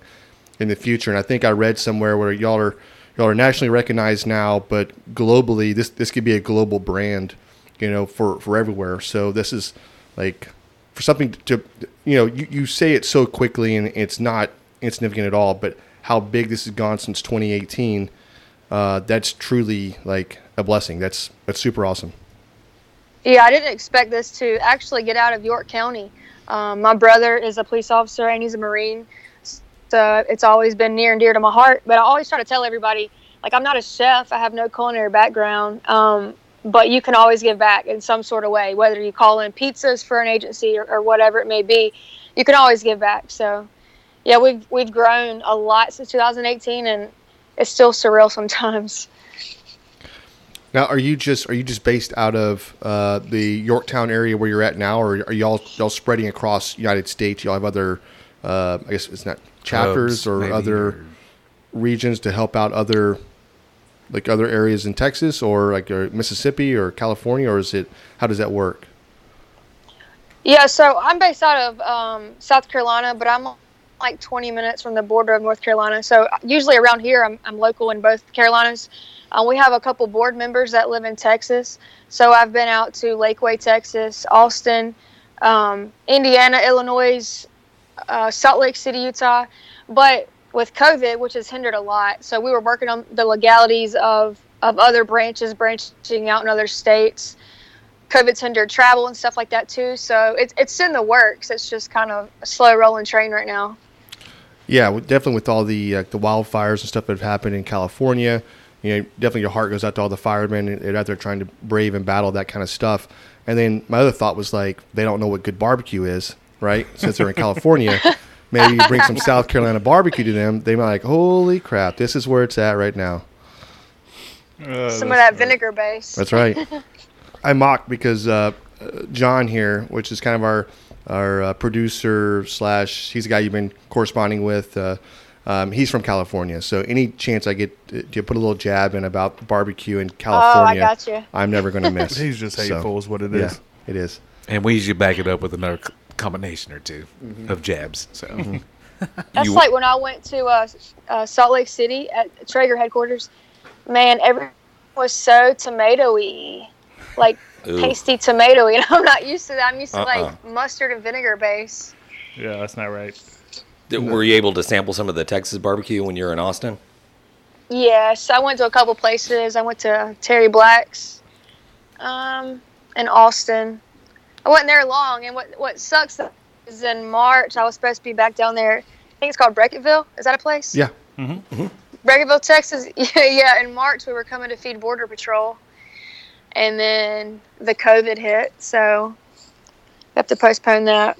in the future. And I think I read somewhere where y'all are y'all are nationally recognized now, but globally this this could be a global brand, you know, for for everywhere. So this is like for something to you know you, you say it so quickly and it's not insignificant at all, but how big this has gone since 2018, uh, that's truly like a blessing. That's that's super awesome.
Yeah, I didn't expect this to actually get out of York County. Um, my brother is a police officer and he's a Marine, so it's always been near and dear to my heart. But I always try to tell everybody, like, I'm not a chef, I have no culinary background, um, but you can always give back in some sort of way, whether you call in pizzas for an agency or, or whatever it may be. You can always give back. So, yeah, we've we've grown a lot since 2018, and it's still surreal sometimes.
Now, are you just are you just based out of uh, the Yorktown area where you're at now, or are y'all y'all spreading across United States? Y'all have other, uh, I guess it's not chapters
Hubs,
or
maybe,
other
or-
regions to help out other, like other areas in Texas or like or Mississippi or California, or is it how does that work?
Yeah, so I'm based out of um, South Carolina, but I'm like 20 minutes from the border of North Carolina. So usually around here, I'm, I'm local in both Carolinas. Uh, we have a couple board members that live in Texas. So I've been out to Lakeway, Texas, Austin, um, Indiana, Illinois, uh, Salt Lake City, Utah. But with COVID, which has hindered a lot, so we were working on the legalities of, of other branches branching out in other states. COVID's hindered travel and stuff like that too. So it's it's in the works. It's just kind of a slow rolling train right now.
Yeah, definitely with all the uh, the wildfires and stuff that have happened in California, you know, definitely your heart goes out to all the firemen and they're out there trying to brave and battle that kind of stuff. And then my other thought was like, they don't know what good barbecue is, right? Since they're in California, maybe you bring some South Carolina barbecue to them. They might like, holy crap, this is where it's at right now.
Uh,
Some of that vinegar base.
That's right. I mock because uh, uh, John here, which is kind of our our uh, producer slash, he's the guy you've been corresponding with. Uh, um, he's from California, so any chance I get to, to put a little jab in about barbecue in California,
Oh, I
California,
got you.
I'm never going to miss.
He's just
So,
hateful, is what it is.
yeah, it is.
And we usually back it up with another combination or 2
Mm-hmm.
of jabs. So
That's
You-
like when I went to uh, uh, Salt Lake City at Traeger headquarters. Man, everything was so tomatoey, like
Ooh.
pasty tomatoey, and I'm not used to that. I'm used to
Uh-uh.
like mustard and vinegar base.
Yeah, that's not right.
Th- mm-hmm. Were you able to sample some of the Texas barbecue when you were in Austin?
Yes, I went to a couple places. I went to Terry Black's, um, in Austin. I wasn't there long, and what what sucks is in March I was supposed to be back down there. I think it's called Brackettville. Is that a place?
Yeah.
Mm-hmm. Mm-hmm. Brackettville, Texas. Yeah, yeah. In March we were coming to feed Border Patrol, and then the COVID hit, so we have to postpone that.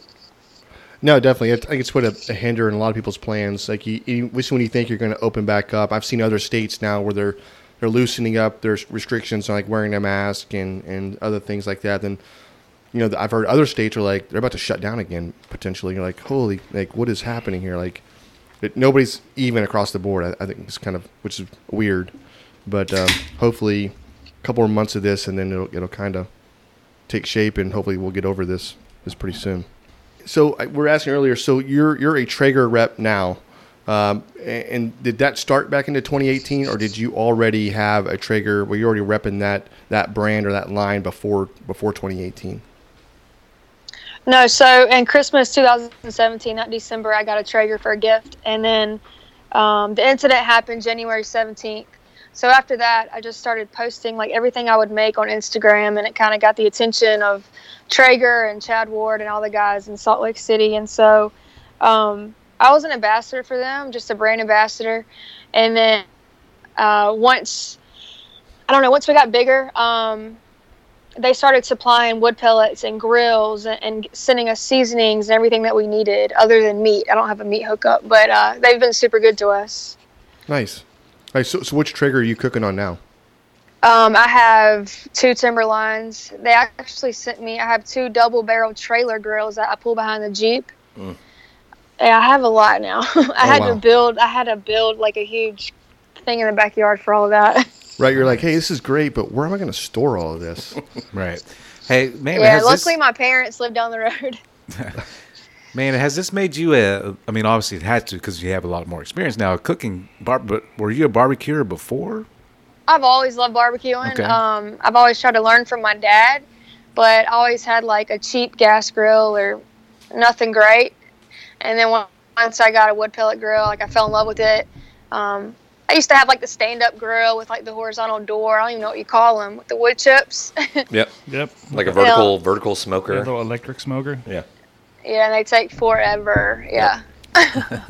No, definitely. I think it's put a, a hinder in a lot of people's plans. Like, you, when you think you're going to open back up, I've seen other states now where they're they're loosening up their restrictions on like wearing a mask and and other things like that. Then, you know, I've heard other states are like they're about to shut down again potentially. You're like, holy, like what is happening here? Like, it, nobody's even across the board. I, I think it's kind of which is weird, but um, hopefully, a couple more months of this and then it'll it'll kind of take shape and hopefully we'll get over this this pretty soon so we're asking earlier. So you're you're a Traeger rep now, um, a- and did that start back into 2018, or did you already have a Traeger? Were you already repping that that brand or that line before before 2018?
No, so in Christmas 2017, that December, I got a Traeger for a gift, and then um, the incident happened January 17th. So after that, I just started posting like everything I would make on Instagram, and it kind of got the attention of Traeger and Chad Ward and all the guys in Salt Lake City. And so um, I was an ambassador for them, just a brand ambassador. And then uh, once, I don't know, once we got bigger, um, they started supplying wood pellets and grills and, and sending us seasonings and everything that we needed other than meat. I don't have a meat hookup, but uh, they've been super good to us.
Nice. All right, so, so which Traeger are you cooking on now?
Um, I have two Timberlines. They actually sent me. I have two double barrel trailer grills that I pull behind the Jeep.
Mm.
Yeah, I have a lot now. I had
wow.
to build. I had to build like a huge thing in the backyard for all of that.
Right, you're like, hey, this is great, but where am I going to store all of this?
Right. Hey, man,
yeah, luckily
this,
my parents live down the road.
Man, has this made you a? I mean, obviously it had to because you have a lot more experience now cooking. Bar, but were you a barbecuer before?
I've always loved barbecuing.
Okay.
Um, I've always tried to learn from my dad, but I always had like a cheap gas grill or nothing great. And then once I got a wood pellet grill, like I fell in love with it. Um, I used to have like the stand up grill with like the horizontal door. I don't even know what you call them with the wood chips.
Yep.
Yep.
Like a vertical
Yeah.
vertical
Yeah,
smoker.
little electric smoker.
Yeah.
Yeah, and they take forever. Yeah.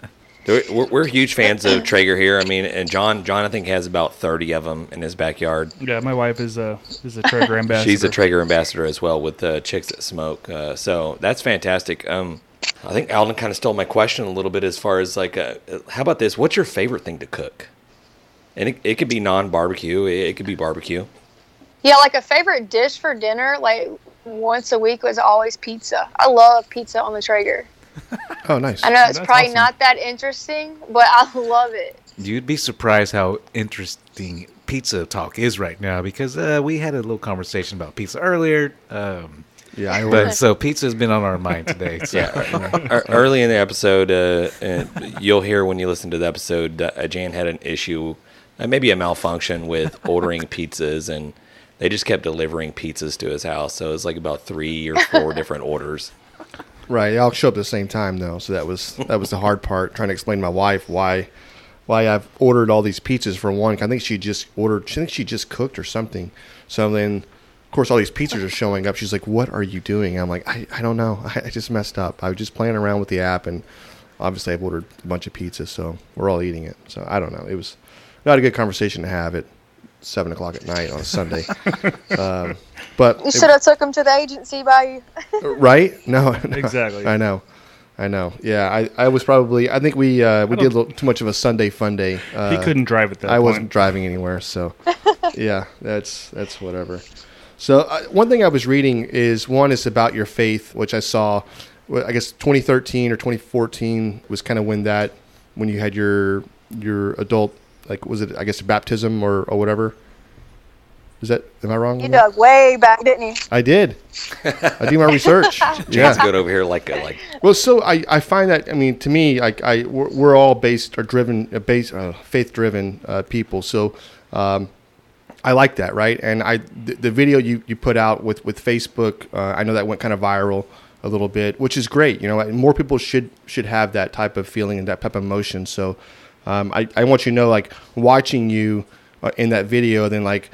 We're, we're- we're huge fans of Traeger here. I mean, and John, John, I think has about thirty of them in his backyard.
Yeah, my wife is a is a Traeger ambassador.
She's a Traeger ambassador as well with the Chicks That Smoke. Uh, so that's fantastic. Um, I think Alden kind of stole my question a little bit as far as like, uh, how about this? What's your favorite thing to cook? And it, it could be non barbecue. It, it could be barbecue.
Yeah, like a favorite dish for dinner, like once a week was always pizza. I love pizza on the Traeger.
Oh, nice.
I know it's
That's
probably
awesome.
not that interesting, but I love it.
You'd be surprised how interesting pizza talk is right now because uh, we had a little conversation about pizza earlier. Um,
Yeah, I
but so pizza has been on our mind today. So.
Yeah. Early in the episode, uh, and you'll hear when you listen to the episode, uh, Jan had an issue, uh, maybe a malfunction with ordering pizzas, and they just kept delivering pizzas to his house. So it was like about three or four different orders.
Right, they all show up at the same time though, so that was that was the hard part. Trying to explain to my wife why why I've ordered all these pizzas for one. I think she just ordered. She thinks she just cooked or something. So then, of course, all these pizzas are showing up. She's like, "What are you doing?" I'm like, "I, I don't know. I, I just messed up. I was just playing around with the app, and obviously I've ordered a bunch of pizzas, so we're all eating it. So I don't know. It was not a good conversation to have at seven o'clock at night on a Sunday. um, but
You
it-
should have took him to the agency by you.
right? No, no.
Exactly.
I know, I know. Yeah, I, I was probably. I think we uh, we did a little too much of a Sunday fun day. Uh,
he couldn't drive at that
I
point.
wasn't driving anywhere, so yeah, that's that's whatever. So uh, one thing I was reading is one is about your faith, which I saw. I guess 2013 or 2014 was kind of when that when you had your your adult like was it I guess baptism or or whatever. Is that am I wrong?
You
on that?
dug way back, didn't you?
I did. I do my research.
Jan's
yeah.
good over here, like uh, like
Well, so I, I find that I mean to me like I we're, we're all based or driven uh, based uh, faith driven uh, people so um, I like that right and I the, the video you, you put out with with Facebook uh, I know that went kind of viral a little bit which is great you know more people should should have that type of feeling and that type of emotion so um, I, I want you to know like watching you uh, in that video then like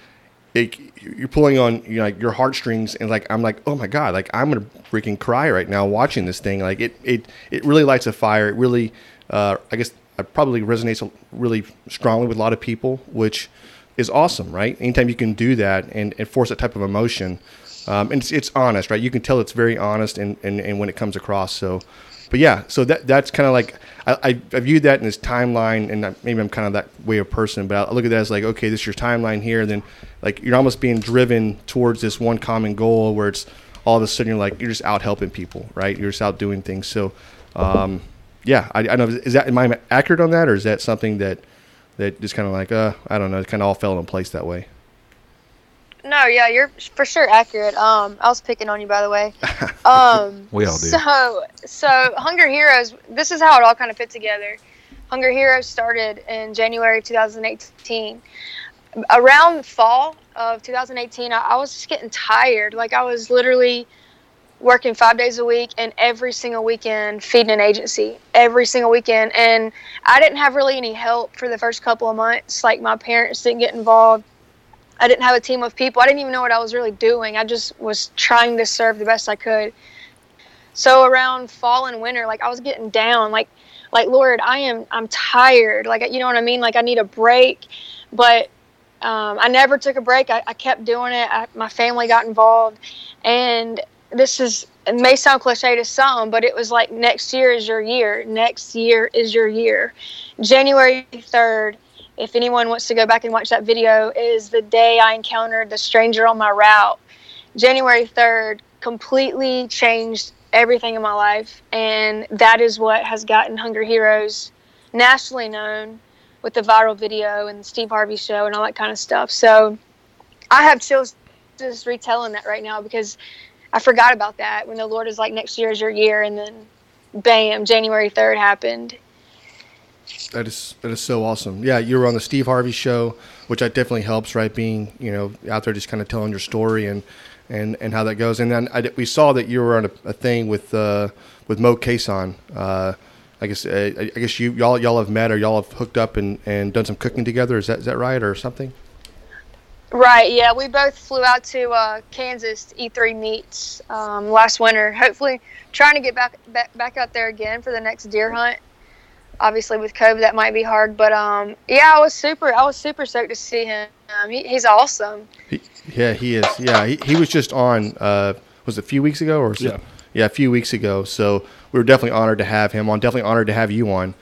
it, you're pulling on you know, like your heartstrings and like I'm like oh my god like I'm gonna freaking cry right now watching this thing. Like it it it really lights a fire. It really uh, I guess it probably resonates really strongly with a lot of people which is awesome right? Anytime you can do that and, and force that type of emotion um, and it's, it's honest right? You can tell it's very honest and, and, and when it comes across. So but yeah, so that that's kind of like I, I, I viewed that in this timeline, and maybe I'm kind of that way of person, but I look at that as like, okay, this is your timeline here, and then like you're almost being driven towards this one common goal where it's all of a sudden you're like you're just out helping people, right? You're just out doing things. So, um, yeah, I, I know is that am I accurate on that, or is that something that that just kind of like uh I don't know, it kind of all fell in place that way.
No, yeah, you're for sure accurate. Um, I was picking on you, by the way. Um,
We all do.
So, so Hungry Heroes. This is how it all kind of fit together. Hungry Heroes started in January 2018. Around fall of 2018, I, I was just getting tired. Like I was literally working five days a week and every single weekend feeding an agency every single weekend and i didn't have really any help for the first couple of months like my parents didn't get involved I didn't have a team of people. I didn't even know what I was really doing. I just was trying to serve the best I could. So around fall and winter, like I was getting down, like like Lord, I am I'm tired. Like you know what I mean? Like I need a break. But Um, I never took a break. I, I kept doing it. I, my family got involved, and this is it may sound cliche to some, but it was like next year is your year. Next year is your year. January third. If anyone wants to go back and watch that video, is the day I encountered the stranger on my route. January third completely changed everything in my life, and that is what has gotten Hungry Heroes nationally known with the viral video and the Steve Harvey show and all that kind of stuff. So I have chills just retelling that right now because I forgot about that when the Lord is like, next year is your year. And then bam, January 3rd happened.
That is that is so awesome. Yeah, you were on the Steve Harvey show, which that definitely helps, right? Being you know out there just kind of telling your story and and and how that goes. And then I, we saw that you were on a, a thing with uh, with Moe Cason. Uh, I guess uh, I guess you y'all y'all have met or y'all have hooked up and, and done some cooking together. Is that is that right or something?
Right. Yeah, we both flew out to uh, Kansas to E3 Meats um, last winter. Hopefully, trying to get back, back back out there again for the next deer hunt. Obviously, with COVID, that might be hard. But um, yeah, I was super. I was super stoked to see him. Um, he, he's awesome.
He, yeah, he is. Yeah, he, he was just on. Uh, was it a few weeks ago or was
Yeah.
it? Yeah, a few weeks ago. So we were definitely honored to have him on. Definitely honored to have you on.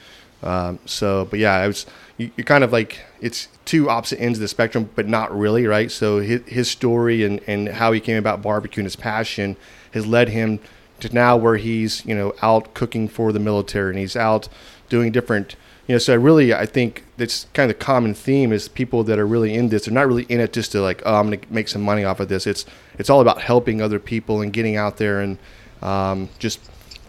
Um, so, but yeah, I was. You, you're kind of like it's two opposite ends of the spectrum, but not really, right? So his, his story and and how he came about barbecue and his passion has led him to now where he's you know out cooking for the military and he's out doing different you know so I really i think that's kind of the common theme is people that are really in this they're not really in it just to like oh i'm to make some money off of this. It's it's all about helping other people and getting out there and um, just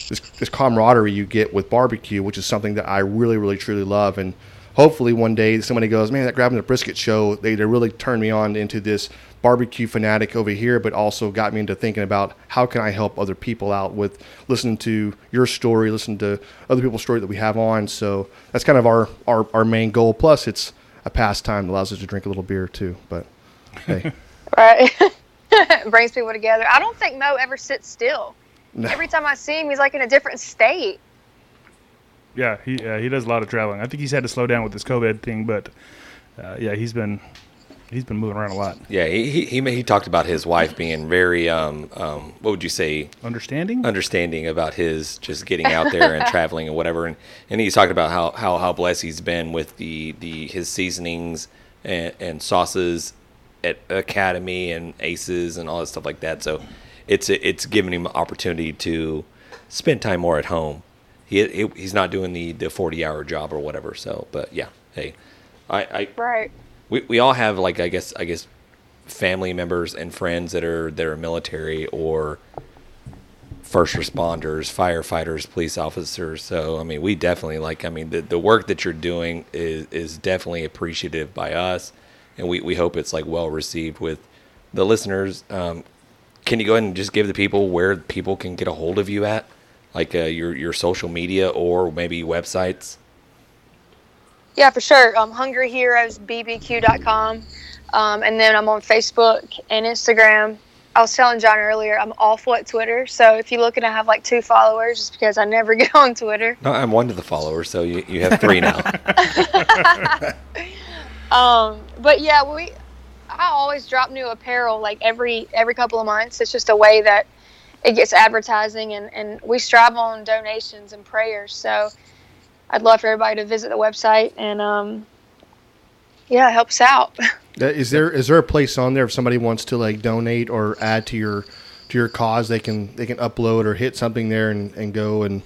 this, this camaraderie you get with barbecue which is something that i really really truly love. And hopefully one day somebody goes man that grabbing the brisket show they, they really turned me on into this barbecue fanatic over here but also got me into thinking about how can i help other people out with listening to your story listening to other people's story that we have on so that's kind of our our, our main goal plus it's a pastime that allows us to drink a little beer too but hey
Right. Brings people together. I don't think Moe ever sits still.
no.
Every time I see him, he's like in a different state.
Yeah, he uh, he does a lot of traveling. I think he's had to slow down with this COVID thing, but uh, yeah, he's been he's been moving around a lot.
Yeah, he, he he he talked about his wife being very um um what would you say
Understanding?
understanding about his just getting out there and traveling and whatever and, and he's talked about how, how how blessed he's been with the the his seasonings and, and sauces at academy and aces and all that stuff like that so it's it's giving him opportunity to spend time more at home he, he he's not doing the the 40 hour job or whatever so but yeah hey i i
Right.
we, we all have like I guess I guess family members and friends that are that are military or first responders, firefighters, police officers. So I mean, we definitely like. I mean, the, the work that you're doing is is definitely appreciative by us, and we, we hope it's like well received with the listeners. Um, can you go ahead and just give the people where people can get a hold of you at, like uh, your your social media or maybe websites?
Yeah, for sure. Um, HungryHeroesBBQ.com. Um, and then I'm on Facebook and Instagram. I was telling John earlier, I'm awful at Twitter. So if you look and I have like two followers, it's because I never get on Twitter.
No, I'm one of the followers, so you, you have three now.
Um, but yeah, we I always drop new apparel like every every couple of months. It's just a way that it gets advertising and, and we strive on donations and prayers. So I'd love for everybody to visit the website and um, yeah, it helps out.
Uh, Is there is there a place on there if somebody wants to like donate or add to your to your cause they can they can upload or hit something there and, and go and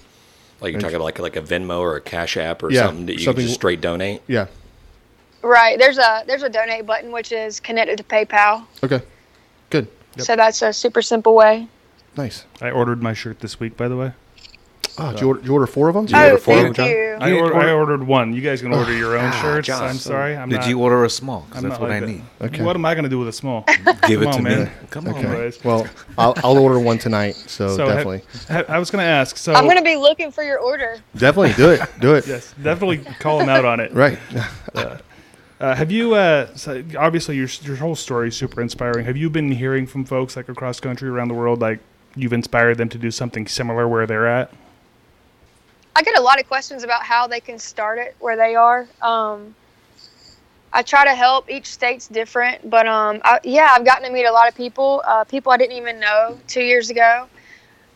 Like you're talking about like like a Venmo or a Cash App or
Yeah,
something that you
something-
can just straight donate.
yeah
right. There's a there's a donate button which is connected to PayPal.
okay good
So that's a super simple way.
Nice
I ordered my shirt this week, by the way.
oh did you order, did you order four of them
Did you order
Oh,
four of them,
thank
John?
you.
I,
You
or,
ordered-
I ordered one. You guys can order your own
Ah,
shirts.
Josh,
I'm sorry. I'm
Did
not,
you order a small? 'Cause
I'm
that's
not
what I
like
need.
Okay.
What am I going to do with a small?
Give it
Come
to
on,
me.
man.
Come on,
okay
boys.
well I'll, I'll order one tonight so,
So ha-
definitely
ha- I was going to ask. So
I'm gonna be looking for your order.
definitely do it do it
yes, definitely call them out on it.
right
Uh, have you? Uh, so obviously, your your whole story is super inspiring. Have you been hearing from folks like across country, around the world, like you've inspired them to do something similar where they're at?
I get a lot of questions about how they can start it where they are. Um, I try to help. Each state's different, but um, I, yeah, I've gotten to meet a lot of people. Uh, people I didn't even know two years ago.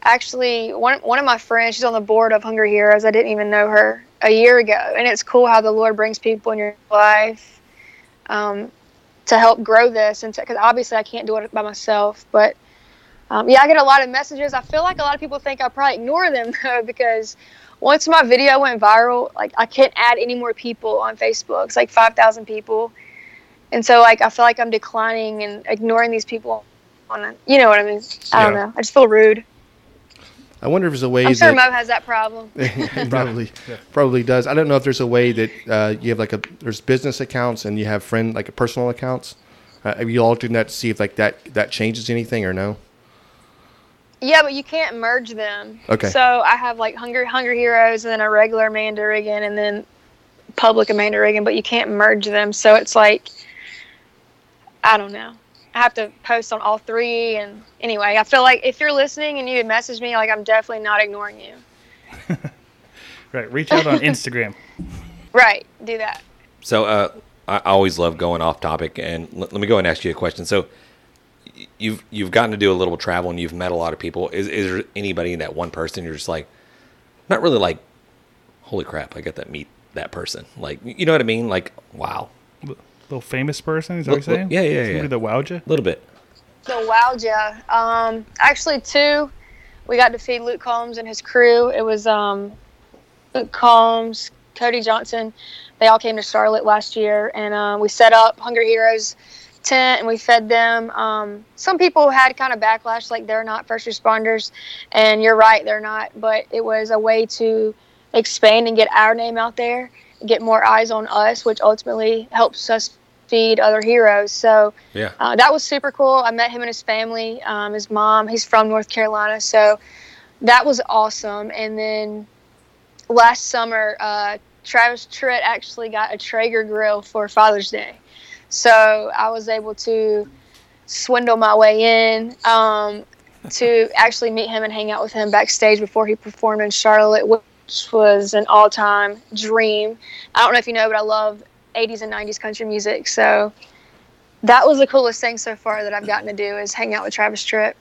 Actually, one one of my friends, she's on the board of Hungry Heroes. I didn't even know her a year ago, and it's cool how the Lord brings people in your life um, to help grow this, and because obviously I can't do it by myself, but. Um, yeah, I get a lot of messages. I feel like a lot of people think I probably ignore them though, because once my video went viral, like I can't add any more people on Facebook. It's like five thousand people, and so like I feel like I'm declining and ignoring these people. On a, you know what I mean? I don't
Yeah.
know. I just feel rude.
I wonder if there's a way
I'm sure
that
Moe has that problem.
probably probably does. I don't know if there's a way that uh, you have like a there's business accounts and you have friend like personal accounts. Uh, have you altered that to see if like that that changes anything or no?
Yeah, but you can't merge them.
Okay.
So I have like Hunger Hungry Heroes and then a regular Amanda Riggin and then public Amanda Riggin, but you can't merge them. So it's like I don't know. I have to post on all three and anyway, I feel like if you're listening and you had messaged me, like I'm definitely not ignoring you.
Right. Reach out on Instagram.
Right. Do that.
So uh, I I always love going off topic, and let, let me go and ask you a question. So y- you've you've gotten to do a little travel, and you've met a lot of people. Is is there anybody that one person you're just like, not really like, holy crap, I got to meet that person. Like you know what I mean? Like wow,
Little famous person, is that what you're
Look-
saying?
yeah, yeah,
Somebody
yeah.
that wowed you?
a little bit.
So wowed ya. Um, actually, two. We got to feed Luke Combs and his crew. It was um, Luke Combs, Cody Johnson. They all came to Charlotte last year, and uh, we set up Hungry Heroes tent and we fed them. Um, some people had kind of backlash, like they're not first responders, and you're right, they're not. But it was a way to expand and get our name out there, get more eyes on us, which ultimately helps us feed other heroes. So
Yeah.
uh, that was super cool. I met him and his family, um, his mom. He's from North Carolina, so that was awesome. And then last summer, uh, Travis Tritt actually got a Traeger grill for Father's Day, so I was able to swindle my way in um, to actually meet him and hang out with him backstage before he performed in Charlotte, which was an all-time dream. I don't know if you know, but I love 80s and 90s country music, so that was the coolest thing so far that I've gotten to do is hang out with Travis Tritt.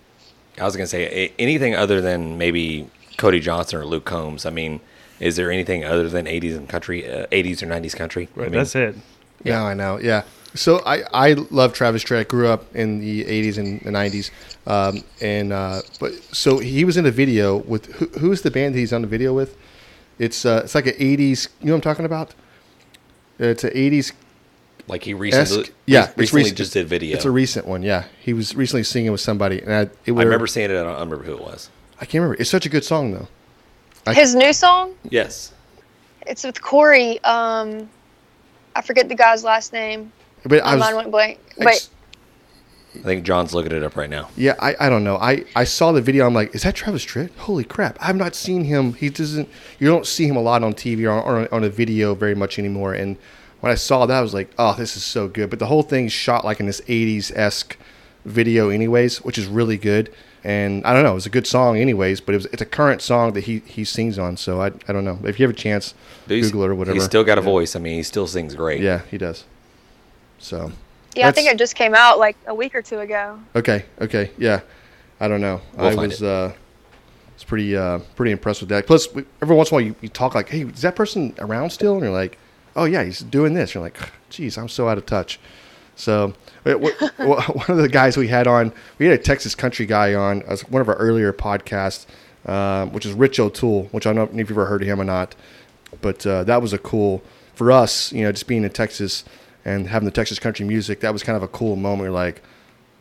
I was gonna say anything other than maybe Cody Johnson or Luke Combs. I mean, is there anything other than 80s and country, uh, 80s or 90s country? I mean,
That's it.
Yeah, I know. Yeah. So I, I love Travis Tritt. I grew up in the 80s and the 90s. Um, and uh, but so he was in a video with who, who's the band he's on the video with? It's uh, it's like an 80s. You know what I'm talking about? It's an 80s
like he recently,
esque. Yeah, it's
recently
recent-
just did video.
It's a recent one. Yeah, he was recently singing with somebody, and I, it
I remember seeing it. I don't I don't remember who it was.
I can't remember. It's such a good song though. I-
His new song,
Yes.
it's with Corey. Um, I forget the guy's last name.
But I
My mind
was,
went blank.
I
Wait,
I think John's looking it up right now.
Yeah, I, I don't know. I, I saw the video. I'm like, is that Travis Tritt? Holy crap! I've not seen him. He doesn't. You don't see him a lot on TV or on, or on a video very much anymore. And when I saw that, I was like, oh, this is so good. But the whole thing's shot like in this 80s esque video, anyways, which is really good. And I don't know, it was a good song, anyways. But it was it's a current song that he he sings on. So I I don't know if you have a chance,
He's-
Google it or whatever.
He's still got a voice. I mean, he still sings great.
Yeah, he does. So
yeah, I think it just came out like a week or two ago.
Okay, okay, yeah. I don't know.
We'll
I was
it.
uh was pretty uh pretty impressed with that. Plus we, every once in a while you, you talk like, "Hey, is that person around still?" and you're like, "Oh yeah, he's doing this." You're like, "Geez, I'm so out of touch." So wait, wh- wh- one of the guys we had on, we had a Texas country guy on as one of our earlier podcasts, um, which is Rich O'Toole, which I don't know if you've ever heard of him or not, but uh, that was a cool for us, you know, just being in Texas and having the Texas country music. That was kind of a cool moment. Like,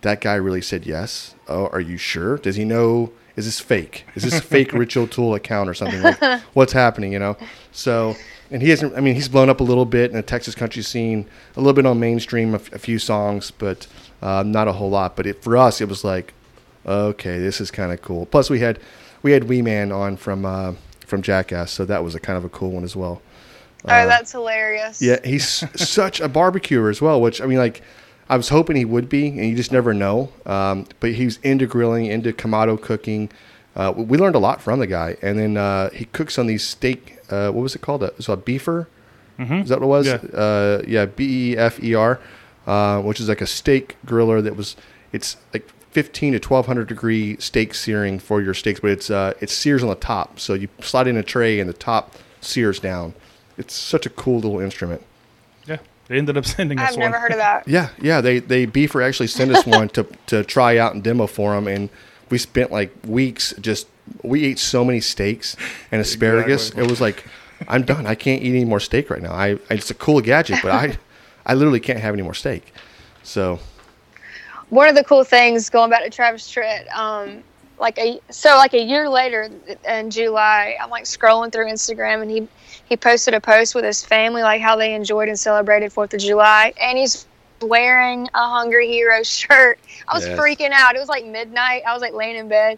that guy really said yes. Oh, are you sure? Does he know? Is this fake? Is this a fake Rich O'Toole account or something? Like, what's happening? You know. So, and he hasn't. I mean, he's blown up a little bit in the Texas country scene, a little bit on mainstream, a, f- a few songs, but uh, not a whole lot. But it, for us, it was like, okay, this is kind of cool. Plus, we had we had Wee Man on from uh, from Jackass, so that was a kind of a cool one as well.
Oh, that's hilarious.
Uh, Yeah, he's such a barbecuer as well. Which I mean, like, I was hoping he would be, and you just never know. Um, but he's into grilling, into kamado cooking. Uh, we- learned a lot from the guy, and then uh, he cooks on these steak. Uh, what was it called? It was a beefer, Is that what it was?
Yeah.
Uh, yeah, B E F E R, uh, which is like a steak griller that was. It's like 15 to 1200 degree steak searing for your steaks, but it's uh, it sears on the top. So you slide in a tray and the top sears down. It's such a cool little instrument.
Yeah, they ended up sending us one.
I've never heard of that.
Yeah, yeah. They they Beefer actually sent us one to to try out and demo for them, and we spent like weeks just. We ate so many steaks and asparagus.
Exactly.
It was like, I'm done. I can't eat any more steak right now. I, I it's a cool gadget, but I I literally can't have any more steak. So
One of the cool things going back to Travis Tritt, um, like a so like a year later in July, I'm like scrolling through Instagram and he he posted a post with his family like how they enjoyed and celebrated Fourth of July, and he's wearing a Hungry Hero shirt. I was
Yes.
freaking out. It was like midnight. I was like laying in bed,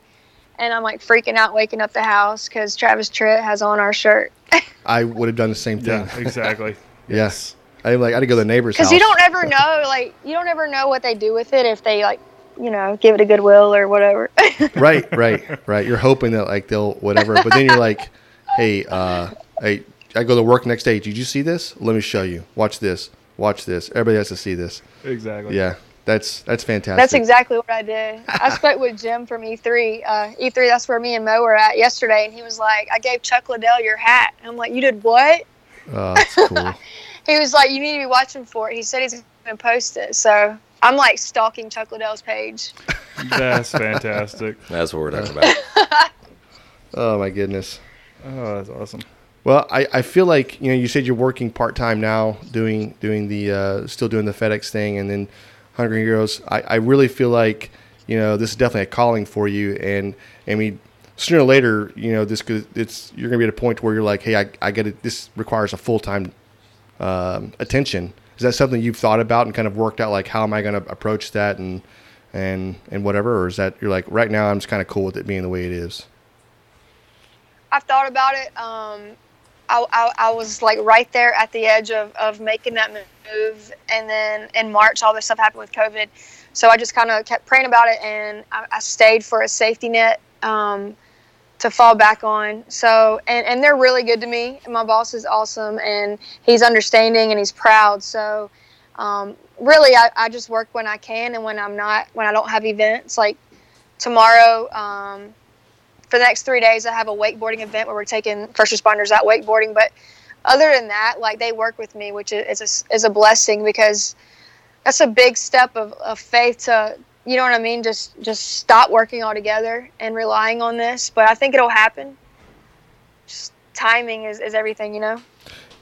and I'm like freaking out, waking up the house because Travis Tritt has on our shirt.
I would have done the same thing.
Yeah, exactly.
Yes. I like I had to go to the neighbor's house.
Because you don't ever know, like you don't ever know what they do with it if they like, you know, give it a goodwill or whatever.
right, right, right. You're hoping that like they'll whatever, but then you're like, hey, uh, hey, I go to work next day. Did you see this? Let me show you. Watch this. Watch this. Everybody has to see this.
Exactly.
Yeah, that's that's fantastic.
That's exactly what I did. I spoke with Jim from E3. Uh, E3, that's where me and Moe were at yesterday, and he was like, "I gave Chuck Liddell your hat." And I'm like, "You did what?"
Oh, that's cool.
He was like, "You need to be watching for it." He said he's going to post it. So I'm like stalking Chuck Liddell's page.
That's fantastic.
That's what we're talking about.
oh my goodness.
Oh, that's awesome.
Well, I, I feel like you know you said you're working part time now, doing doing the uh, still doing the FedEx thing, and then Hungry Heroes. I, I really feel like you know this is definitely a calling for you, and I mean sooner or later, you know this could it's you're gonna be at a point where you're like, hey, I, I get it. This requires a full time um, attention. Is that something you've thought about and kind of worked out? Like, how am I going to approach that and and and whatever, or is that you're like right now I'm just kind of cool with it being the way it is?
I've thought about it. Um, I, I, I was like right there at the edge of, of making that move. And then in March, all this stuff happened with COVID. So I just kind of kept praying about it and I, I stayed for a safety net um, to fall back on. So, and, and they're really good to me. My boss is awesome and he's understanding and he's proud. So, um, really, I, I just work when I can and when I'm not, when I don't have events. Like tomorrow, um, for the next three days, I have a wakeboarding event where we're taking first responders out wakeboarding. But other than that, like they work with me, which is a, is a blessing because that's a big step of, of faith to, you know what I mean? Just just stop working altogether and relying on this. But I think it'll happen. Just timing is, is everything, you know.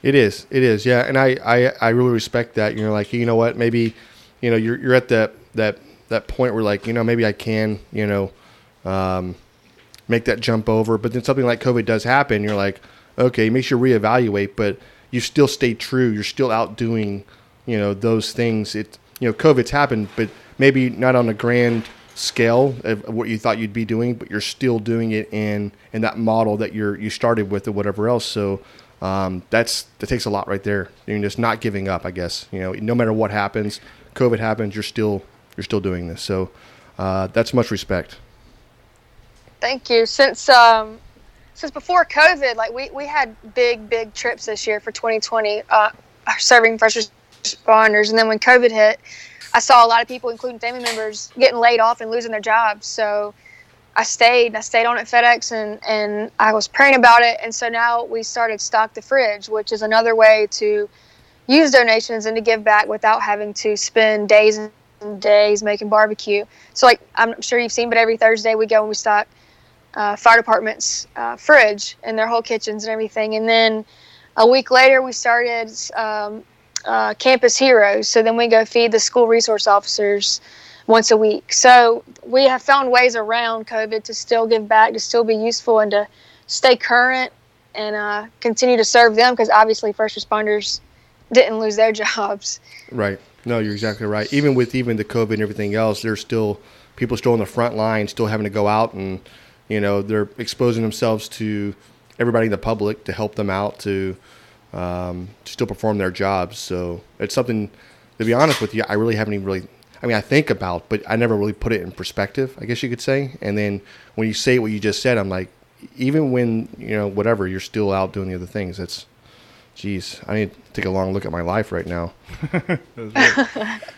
It is. It is. Yeah, and I, I, I really respect that. You're like, you know what? Maybe, you know, you're you're at that that that point where like, you know, maybe I can, you know, um, make that jump over. But then something like COVID does happen. You're like, okay, make sure reevaluate, but you still stay true. You're still out doing, you know, those things. It, you know, COVID's happened, but maybe not on a grand scale of what you thought you'd be doing, but you're still doing it in in that model that you're you started with or whatever else. So um, that's that takes a lot right there. You're just not giving up, I guess. You know, no matter what happens, COVID happens, you're still you're still doing this. So uh, that's much respect.
Thank you. Since um, since before COVID, like we, we had big big trips this year for 2020, uh, serving first responders, and then when COVID hit, I saw a lot of people, including family members, getting laid off and losing their jobs. So I stayed. I stayed on at FedEx, and and I was praying about it. And so now we started stock the fridge, which is another way to use donations and to give back without having to spend days and days making barbecue. So like I'm sure you've seen, but every Thursday we go and we stock uh, fire department's uh, fridge and their whole kitchens and everything. And then a week later, we started um, uh, Campus Heroes. So then we go feed the school resource officers once a week. So we have found ways around COVID to still give back, to still be useful, and to stay current and uh, continue to serve them because obviously first responders didn't lose their jobs.
Right. No, you're exactly right. Even with even the COVID and everything else, there's still people still on the front line, still having to go out and you know they're exposing themselves to everybody in the public to help them out to um, to still perform their jobs. So it's something. To be honest with you, I really haven't even really. I mean, I think about, but I never really put it in perspective. I guess you could say. And then when you say what you just said, I'm like, even when you know whatever, you're still out doing the other things. That's Jeez, I need to take a long look at my life right now.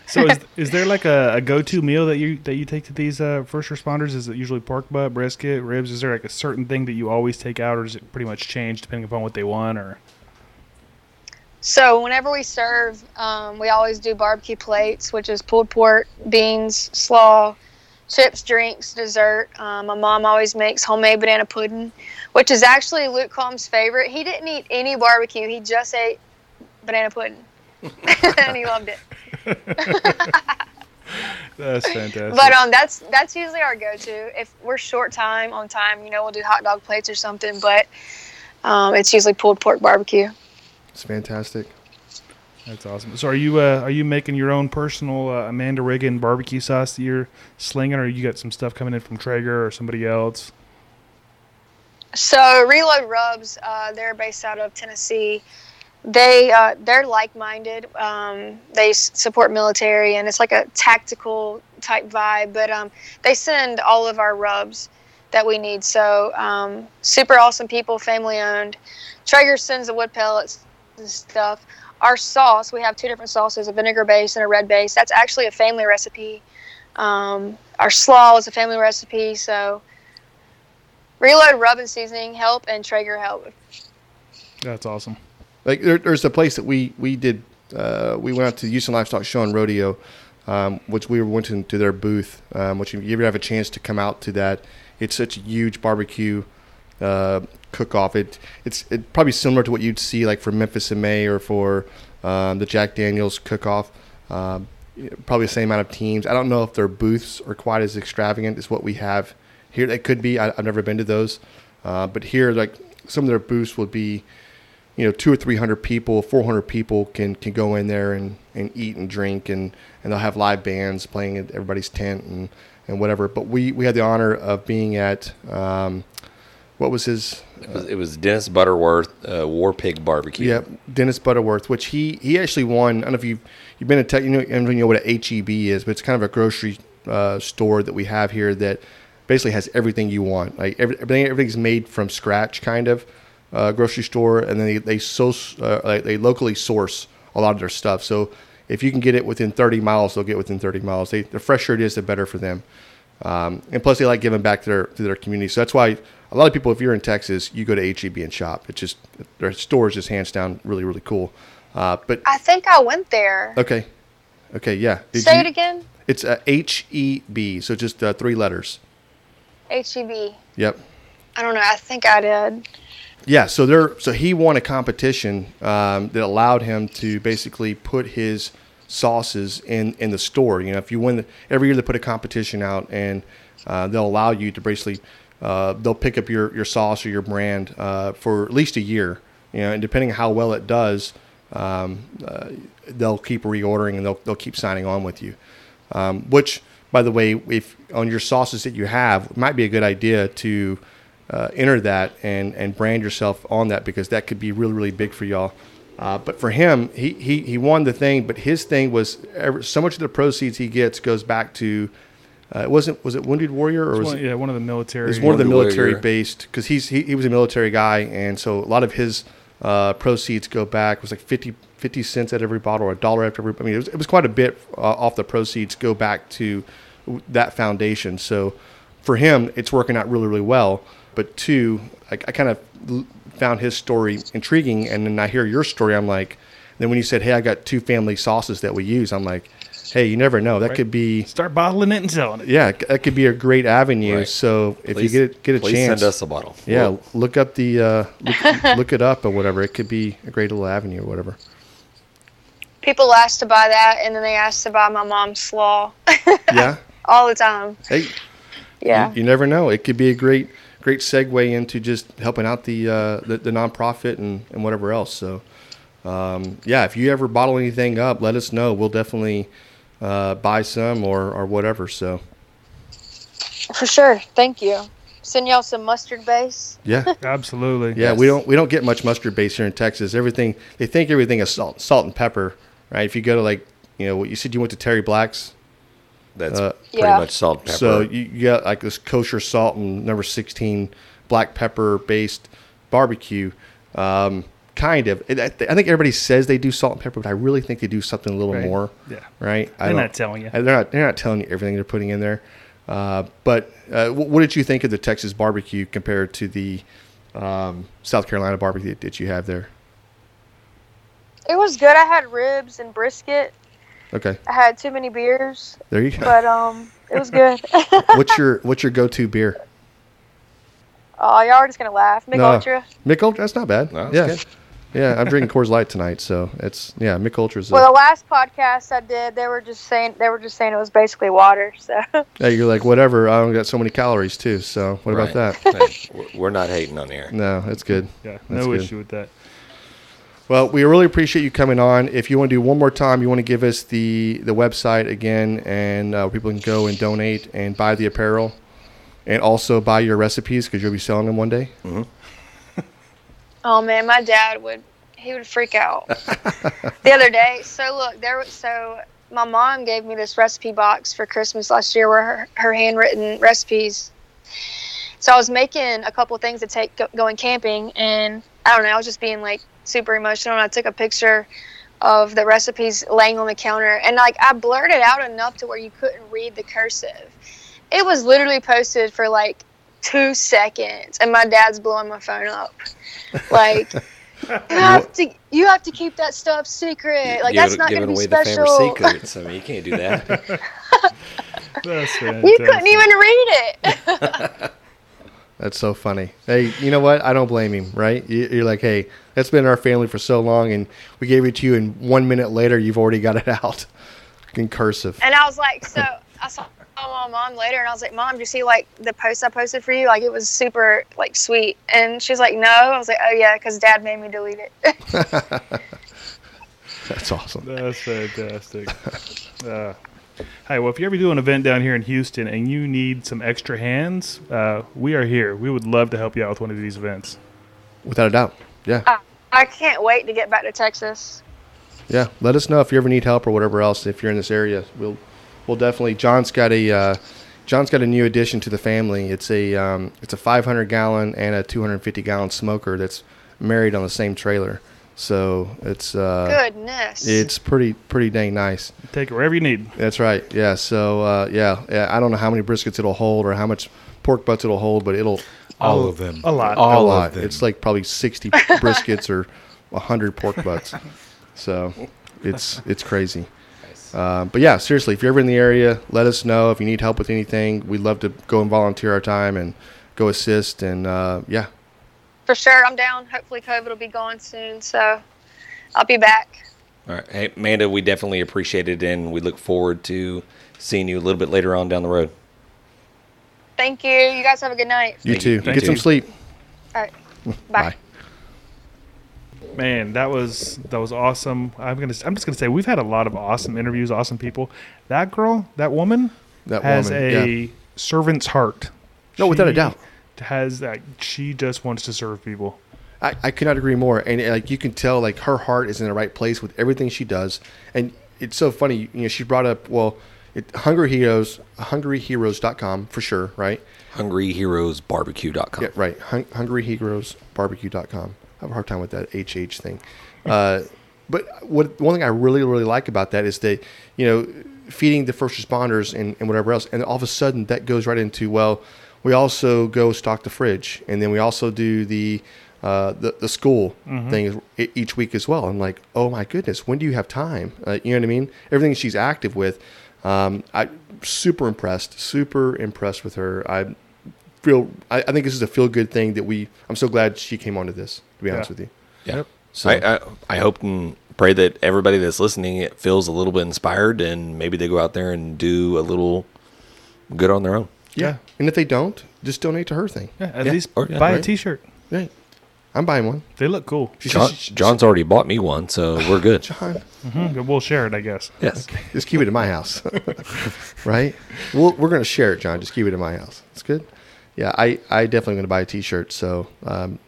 So is, is there like a, a go-to meal that you that you take to these uh, first responders? Is it usually pork butt, brisket, ribs? Is there like a certain thing that you always take out, or does it pretty much change depending upon what they want? Or
So whenever we serve, um, we always do barbecue plates, which is pulled pork, beans, slaw, chips, drinks, dessert. Um, my mom always makes homemade banana pudding, which is actually Luke Combs' favorite. He didn't eat any barbecue; he just ate banana pudding, and he loved it.
that's fantastic.
But um, that's that's usually our go-to. If we're short time on time, you know, we'll do hot dog plates or something. But um, it's usually pulled pork barbecue.
It's fantastic.
That's awesome. So are you uh, are you making your own personal uh, Amanda Riggin barbecue sauce that you're slinging, or you got some stuff coming in from Traeger or somebody else?
So Reload Rubs, uh, they're based out of Tennessee. They uh, they're like-minded. Um, they s- support military, and it's like a tactical type vibe. But um, they send all of our rubs that we need. So um, super awesome people, family owned. Traeger sends the wood pellets and stuff. Our sauce, we have two different sauces: a vinegar base and a red base. That's actually a family recipe. Um, our slaw is a family recipe. So Reload Rub and Seasoning help, and Traeger help.
That's awesome.
Like there, there's a place that we we did. Uh, we went out to the Houston Livestock Show and Rodeo, um, which we went to, to their booth. Um, which if you ever have a chance to come out to that, it's such a huge barbecue uh, cook off. It it's it probably similar to what you'd see like for Memphis in May or for um, the Jack Daniels cook off. Um, probably the same amount of teams. I don't know if their booths are quite as extravagant as what we have here. They could be. I, I've never been to those, uh, but here like some of their booths would be you know two or three hundred people, four hundred people can can go in there and, and eat and drink and, and they'll have live bands playing at everybody's tent and, and whatever. But we, we had the honor of being at um, what was his
It was, it was Dennis Butterworth uh, War Pig Barbecue.
yeah Dennis Butterworth, which he he actually won. I don't know if you you've been to tech, you know you know what a HEB is, but it's kind of a grocery uh, store that we have here that basically has everything you want. Like every, everything everything's made from scratch, kind of uh, grocery store, and then they they so uh, like they locally source a lot of their stuff. So if you can get it within 30 miles, they'll get within 30 miles. They, the fresher it is, the better for them. Um, and plus, they like giving back to their to their community. So that's why a lot of people, if you're in Texas, you go to HEB and shop. It's just their store is just hands down really really cool. Uh, but
I think I went there.
okay, okay, yeah. Did
Say
you-
it again.
It's uh, H E B, so just uh, three letters.
HEB.
Yep.
I don't know. I think I did.
Yeah, so there, so he won a competition um, that allowed him to basically put his sauces in in the store. You know, if you win the, every year, they put a competition out, and uh, they'll allow you to basically uh, they'll pick up your your sauce or your brand uh, for at least a year. You know, and depending on how well it does, um, uh, they'll keep reordering and they'll they'll keep signing on with you. Um, which, by the way, if on your sauces that you have, might be a good idea to uh, enter that and and brand yourself on that because that could be really really big for y'all. Uh, but for him, he, he he won the thing, but his thing was ever, so much of the proceeds he gets goes back to. Uh, it wasn't was it Wounded Warrior or was
one,
it?
yeah, one of the military?
It's one of the military
Warrior.
based because he's he, he was a military guy, and so a lot of his uh, proceeds go back. It was like 50, 50 cents at every bottle, or a dollar after every. I mean, it was, it was quite a bit uh, off the proceeds go back to that foundation. So for him, it's working out really really well. But two, I, I kind of l- found his story intriguing, and then I hear your story. I'm like, then when you said, "Hey, I got two family sauces that we use," I'm like, "Hey, you never know. That
Right.
could be."
Start bottling it and selling it.
Yeah, that could be a great avenue.
Right.
So if
Please-
you get get a
please
chance,
send us a bottle.
yeah,
We'll-
look up the uh, look, look it up or whatever. It could be a great little avenue or whatever.
People ask to buy that, and then they ask to buy my mom's slaw
Yeah,
all the time.
hey,
Yeah.
you, you never know. It could be a great great segue into just helping out the uh, the, the nonprofit and, and whatever else. So um, yeah, if you ever bottle anything up, let us know. We'll definitely uh, buy some or or whatever. So
For sure. Thank you. Send y'all some mustard base.
yeah.
Absolutely.
Yeah, we don't we don't get much mustard base here in Texas. Everything they think everything is salt, salt and pepper, right? If you go to like you know what you said you went to Terry Black's,
That's
Uh,
pretty
Yeah.
much salt and pepper.
so you, you got like this kosher salt and number sixteen black pepper based barbecue. Um, kind of. I, th- I think everybody says they do salt and pepper, but I really think they do something a little
Right.
more.
Yeah.
Right. I
They're
don't-
telling you.
They're not. They're not telling you everything they're putting in there. Uh, but uh, wh- what did you think of the Texas barbecue compared to the um, South Carolina barbecue that you have there?
It was good. I had ribs and brisket.
Okay,
I had too many beers,
there you go.
but um, it was good.
what's your What's your go to beer?
oh, y'all are just gonna laugh. Mich
No.
Ultra.
Mich Ultra. That's not bad.
No, that's
yeah,
good.
yeah. I'm drinking Coors Light tonight, so it's yeah. Mich Ultra's. A,
Well, the last podcast I did, they were just saying they were just saying it was basically water. So
yeah, you're like whatever. I don't got so many calories too. So what about that?
Hey, we're- we're not hating on here.
No, it's good.
Yeah,
That's
no
good.
issue with that.
Well, we really appreciate you coming on. If you want to do one more time, you want to give us the the website again, and uh, people can go and donate and buy the apparel, and also buy your recipes because you'll be selling them one day.
Oh man, my dad would he would freak out. the other day, so look, there was so my mom gave me this recipe box for Christmas last year where her, her handwritten recipes. So I was making a couple things to take go, going camping and I don't know, I was just being like super emotional and I took a picture of the recipes laying on the counter and like I blurred it out enough to where you couldn't read the cursive. It was literally posted for like two seconds and my dad's blowing my phone up. Like you have to you have to keep that stuff secret. Like
Give
that's not gonna be
away the
special.
family secrets. I mean, you can't do that.
That's
You couldn't even read it.
That's so funny. Hey, you know what? I don't blame him. Right? You're like, hey, that's been in our family for so long, and we gave it to you, and one minute later, you've already got it out in cursive.
and I was like, so I saw my mom later, and I was like, Mom, did you see like the post I posted for you? Like it was super like sweet. And she's like, No. I was like, Oh yeah, because Dad made me delete it.
That's awesome.
That's fantastic. Uh, hey, well, if you ever do an event down here in Houston and you need some extra hands, uh, we are here. We would love to help you out with one of these events.
Without a doubt. Yeah.
I, I can't wait to get back to Texas.
Yeah, let us know if you ever need help or whatever else. If you're in this area, we'll we'll definitely. John's got a uh, John's got a new addition to the family. It's a um, it's a 500 gallon and a 250 gallon smoker that's married on the same trailer. So it's uh,
Goodness.
it's pretty pretty dang nice.
Take it wherever you need.
That's right. Yeah. So uh, yeah, yeah, I don't know how many briskets it'll hold or how much pork butts it'll hold, but it'll
All of them.
A lot.
All
a lot.
of them.
It's like probably 60 briskets or 100 pork butts. So it's it's crazy. Um, but yeah, seriously, if you're ever in the area, let us know if you need help with anything. We'd love to go and volunteer our time and go assist. And uh, yeah,
For sure, I'm down. Hopefully, COVID will be gone soon, so I'll be back.
All right. Hey, Amanda, we definitely appreciate it, and we look forward to seeing you a little bit later on down the road.
Thank you. You guys have a good night.
you
Thank you.
too.
Thank
Get some sleep.
All right.
Bye.
Bye.
Man, that was that was awesome. I'm gonna I'm just gonna say we've had a lot of awesome interviews, awesome people. That girl, that woman,
That
has
woman,
a
yeah.
servant's heart.
No, without a
She
doubt.
Has that she just wants to serve people.
I, I could not agree more. And like you can tell, like her heart is in the right place with everything she does. And it's so funny. You know, she brought up well, it, Hungry Heroes, HungryHeroes.com for sure, right?
HungryHeroesBarbecue.com.
Yeah, right. Hun- HungryHeroesBarbecue.com. I have a hard time with that HH thing. Uh, but what one thing I really really like about that is that you know feeding the first responders and, and whatever else, and all of a sudden that goes right into well, we also go stock the fridge, and then we also do the uh, the, the school thing e- each week as well. I'm like, oh my goodness, when do you have time? Uh, you know what I mean? Everything she's active with, um, I super impressed, super impressed with her. I feel I, I think this is a feel good thing that we. I'm so glad she came onto this. To be honest with you.
Yeah.
So-
I, I, I hope and pray that everybody that's listening it feels a little bit inspired and maybe they go out there and do a little good on their own.
Yeah.
And if they don't, just donate to her thing.
Yeah, at
Yeah,
least
or- yeah,
buy a
right.
T-shirt.
Right. I'm buying one.
They look cool.
John,
she- she-
John's already bought me one, so we're good.
John,
Mhm, We'll share it, I guess.
Yes.
just keep it in my house. right? We'll, we're going to share it, John. Just keep it in my house. It's good. Yeah, I, I definitely going to buy a T-shirt. So, um,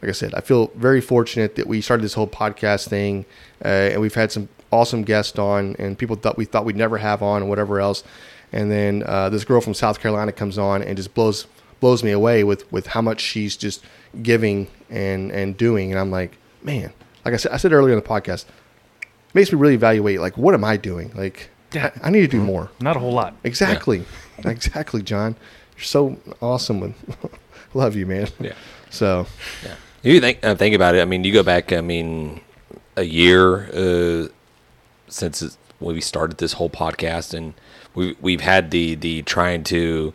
like I said, I feel very fortunate that we started this whole podcast thing, uh, and we've had some awesome guests on, and people thought we thought we'd never have on, and whatever else. And then uh, this girl from South Carolina comes on and just blows blows me away with with how much she's just giving and and doing, and I'm like, man, like I said, I said earlier in the podcast, makes me really evaluate like what am I doing? Like,
Yeah.
I, I need to do more.
Not a whole lot.
Exactly, exactly, John. You're so awesome. And love you, man.
Yeah.
So
Yeah. You think uh, think about it. I mean, you go back. I mean, a year uh, since we started this whole podcast, and we we've had the the trying to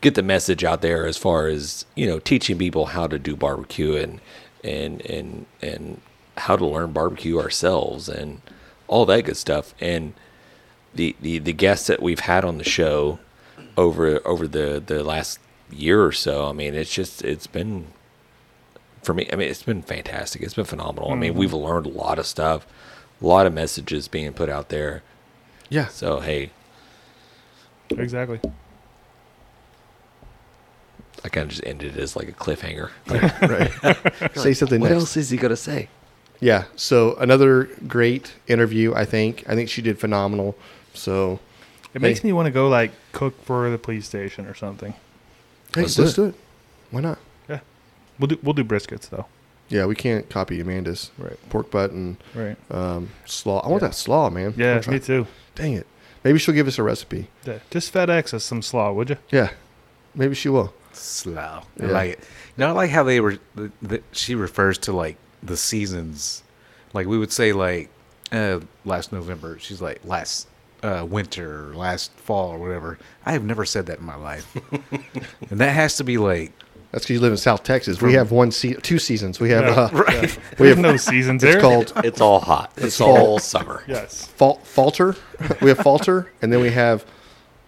get the message out there as far as you know teaching people how to do barbecue and and and and how to learn barbecue ourselves and all that good stuff. And the the the guests that we've had on the show over over the the last year or so. I mean, it's just it's been for me. I mean, it's been fantastic. It's been phenomenal. I mean, mm-hmm. we've learned a lot of stuff, a lot of messages being put out there.
yeah,
So hey,
Exactly.
I kind of just ended it as like a cliffhanger.
right. Say something
what
next.
else is he gonna say?
Yeah. So another great interview. I think. I think she did phenomenal. So
It makes
Hey.
me want to go like cook for the police station or something.
hey,
Let's
let's,
do
do it. Why not?
Yeah. We'll do we'll do briskets though.
Yeah, we can't copy Amanda's
Right.
pork butt and
Right.
um, slaw. I want
Yeah.
that slaw, man.
Yeah, me too.
Dang it. Maybe she'll give us a recipe.
Yeah. Just FedEx us some slaw, would you?
Yeah. Maybe she will.
Slow.
Yeah.
like it. You know, I like how they were. The, the, she refers to like the seasons. Like we would say, like uh, last November. She's like last uh, winter, or last fall, or whatever. I have never said that in my life, and that has to be like
That's because you live in South Texas. We have one, se- two seasons. We have
Yeah.
uh,
right.
we have
no seasons
it's
there.
called
It's all hot. It's
all-
all summer.
yes.
fal- falter. we have falter, and then we have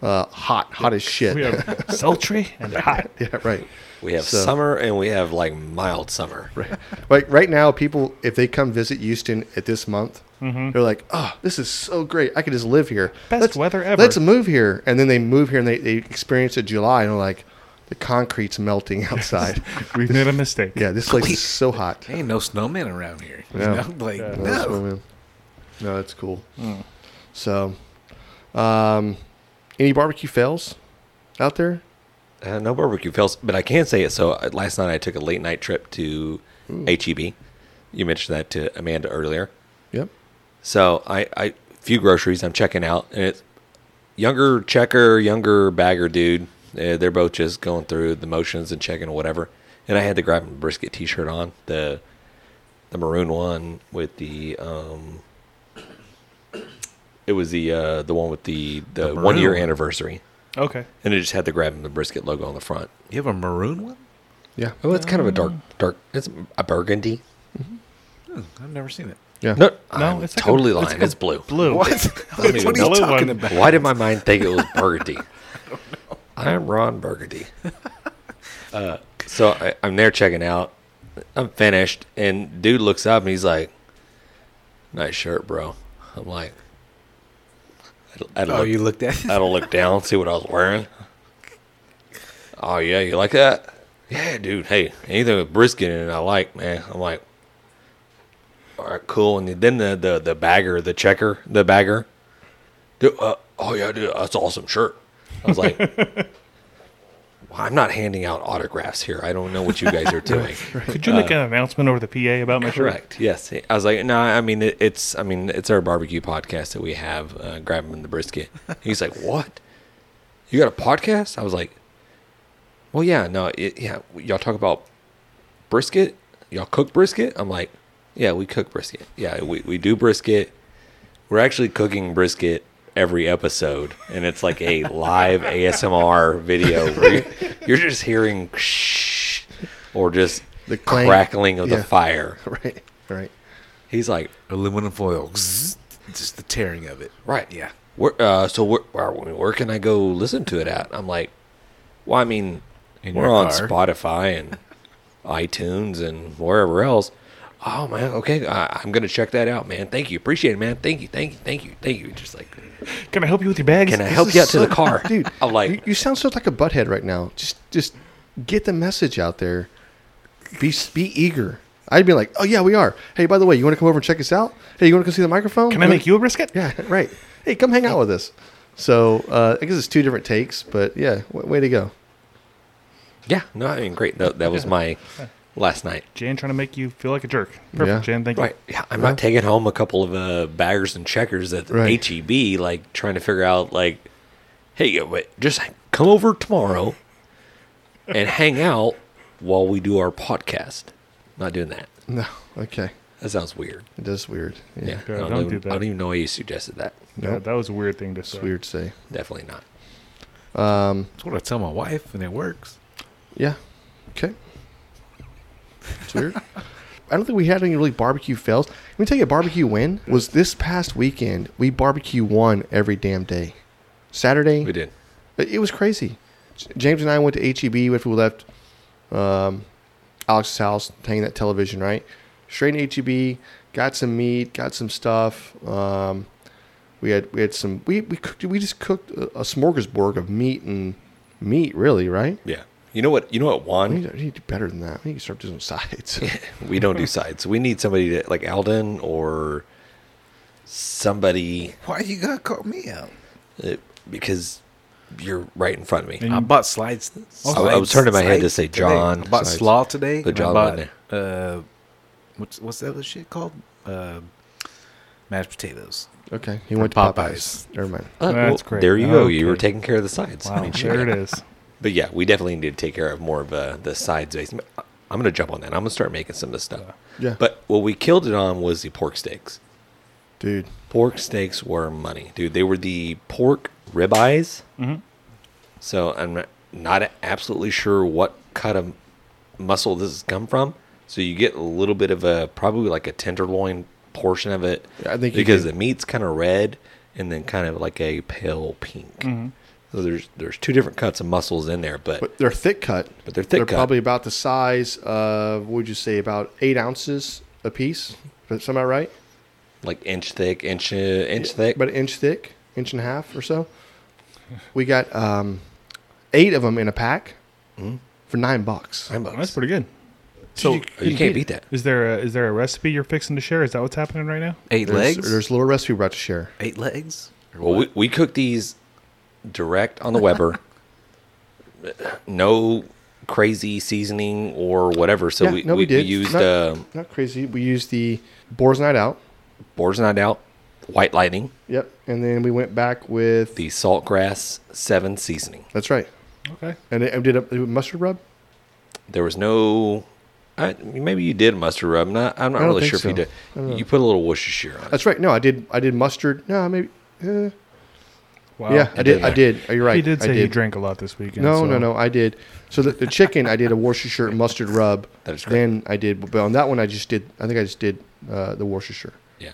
uh, hot, hot as shit.
We have sultry and hot.
yeah, right.
We have
So-
summer and we have like mild summer.
Right. Like right now, people if they come visit Houston at this month,
Mm-hmm.
they're like, "Oh, this is so great! I could just live here.
Best
let's,
weather ever."
Let's move here." And then they move here and they, they experience it July and they're like, "The concrete's melting outside."
We've made a mistake.
yeah, this place is so hot.
Ain't no snowmen around here. You know? Like
Yeah.
No,
no.
swimming. no, that's cool. So, um, any barbecue fails out there?
Uh, no barbecue fails, but I can say it. So uh, last night I took a late night trip to HEB. You mentioned that to Amanda earlier.
Yep.
So I, I few groceries I'm checking out, and it's younger checker, younger bagger dude. Uh, they're both just going through the motions and checking or whatever. And I had the grab and brisket T-shirt on the the maroon one with the um. It was the uh, the one with the the,
The
one year anniversary,
Okay.
and it just had the grab and the brisket logo on the front.
You have a maroon one?
Yeah.
Oh, it's kind of a dark dark. It's a burgundy.
Hmm, I've never seen it.
Yeah.
No,
No,
I'm
it's like a-
totally
it's
lying.
like a
It's blue.
Blue.
What? what
even
are you
know.
talking
Blue
about?
Why did my mind think it was burgundy? I'm Ron Burgundy. Uh, so I, I'm there checking out. I'm finished, and dude looks up and he's like, "Nice shirt, bro." I'm like, I,
Oh,
look,
you looked at?
I don't look down, see what I was wearing. Oh yeah, you like that? Yeah, dude. Hey, anything with brisket in it, I like, man. I'm like, all right, cool. And then the the the bagger, the checker, the bagger. Dude, uh, oh yeah, dude, that's an awesome shirt. I was like, I'm not handing out autographs here. I don't know what you guys are doing.
Could you make an announcement over the PA about my shirt?
Correct. Yes. I was like, no, I mean, it, it's, I mean, it's our barbecue podcast that we have, uh, grabbing the brisket. He's like, what? You got a podcast? I was like, well, yeah, no, it, yeah. Y'all talk about brisket? Y'all cook brisket? I'm like, yeah, we cook brisket. Yeah, we, we do brisket. We're actually cooking brisket every episode, and it's like a live ASMR video where you, you're just hearing shh or just
The clank.
crackling of
Yeah.
the fire.
Right. Right.
He's like,
Aluminum foil. Just the tearing of it.
right,
Yeah.
Where, uh, so where, where, where can I go listen to it at? I'm like, well, I mean,
In
we're on
car.
Spotify and iTunes and wherever else. Oh man, okay, I, I'm gonna check that out, man. Thank you, appreciate it, man. Thank you, thank you, thank you, thank you. Just like,
Can I help you with your bags?
can I
This
help you out to the car,
dude?
I'm like,
you, you sound so like a butthead right now. Just, just get the message out there. Be, be eager. I'd be like, oh yeah, we are. Hey, by the way, you want to come over and check us out? Hey, you want to come see the microphone?
Can I make you a brisket?
Yeah, right. Hey, come hang out with us. So uh, I guess it's two different takes, but yeah, w- way to go.
yeah, no, I mean, great. That, that was my last night.
Jan trying to make you feel like a jerk. Perfect,
Yeah.
Jan. Thank you.
Right. Yeah, I'm not taking home a couple of uh, baggers and checkers at the
Right.
HEB, like trying to figure out, like, hey, wait, just come over tomorrow and hang out while we do our podcast. Not doing that.
No. Okay.
That sounds weird.
It is weird.
Yeah.
Yeah.
Yeah,
I, don't
don't
even,
do that.
I don't even know why you suggested that.
Yeah,
Nope.
that was a weird thing to
It's
say.
weird to say.
Definitely not.
Um.
That's what I tell my wife, and it works.
Yeah. Okay. It's weird. I don't think we had any really barbecue fails. Let me tell you, a barbecue win was this past weekend. We barbecue one every damn day. Saturday,
We did.
It it was crazy. J- James and I went to HEB after we left um, Alex's house, hanging that television, right? Straight in HEB, got some meat, got some stuff. Um, we had we had some we we cooked we just cooked a, a smorgasbord of meat and meat, really, right?
Yeah. You know what? You know what
We
won?
need, we need to do better than that. We need to start doing sides.
we don't do sides. We need somebody to, like Alden or somebody
Why you gotta call me out?
uh, because you're right in front of me.
And-
I bought slides.
I- I was turning my head to say
slides today.
John.
I bought
Slides.
slaw today.
But
and
John
I bought, uh, what's what's that other shit called? Uh, mashed potatoes.
okay, he
From
went to Popeyes.
Popeyes.
Never mind.
Uh,
That's great.
There you go. You were taking care of the sides. I
Wow,
mean,
there it is.
But yeah, we definitely need to take care of more of uh, the sides base. I'm gonna jump on that. I'm gonna start making some of this stuff.
Yeah,
But what we killed it on was the pork steaks.
dude,
Pork steaks were money, dude. They were the pork ribeyes.
Mhm.
So I'm not- not absolutely sure what cut of muscle this has come from. So you get a little bit of a probably like a tenderloin portion of it.
Yeah, I think
because
do.
the meat's kind of red and then kind of like a pale pink.
Mhm.
So there's there's two different cuts of muscles in there, but,
but they're thick cut.
but they're thick
they're
cut.
probably about the size of what would you say about eight ounces a piece. Is that right?
like inch thick, inch uh, inch thick.
about an inch thick, inch and a half or so. We got um, eight of them in a pack
Mhm.
for nine bucks.
Nine bucks.
That's pretty good.
So
you, you can't beat that.
Is there a, is there a recipe you're fixing to share? Is that what's happening right now?
Eight
There's,
legs.
there's a little recipe we're about to share.
eight legs.
Well, we, we cook these direct on the Weber. no crazy seasoning or whatever. So
Yeah,
we,
no, we
we,
did.
used
Not-
uh,
Not crazy. We used the Boar's Night Out.
Boar's Night Out, White Lightning,
Yep, and then we went back with
the Saltgrass 7 seasoning.
That's right.
Okay.
And it, and did a, a mustard rub.
There was no. I, maybe you did mustard rub. I'm not, I'm not really
think
sure if you did.
I don't know.
You put a little Worcestershire on it.
That's right. No, I did. I did mustard. No, maybe. Uh,
Wow.
yeah, I did.
did
I
there.
did. Are you right?
He did
I
say
did.
you drank a lot this weekend.
No,
so-
no, no. I did. So the, the chicken, I did a Worcestershire mustard rub.
That is correct.
Then I did, but on that one, I just did. I think I just did uh, the Worcestershire.
Yeah.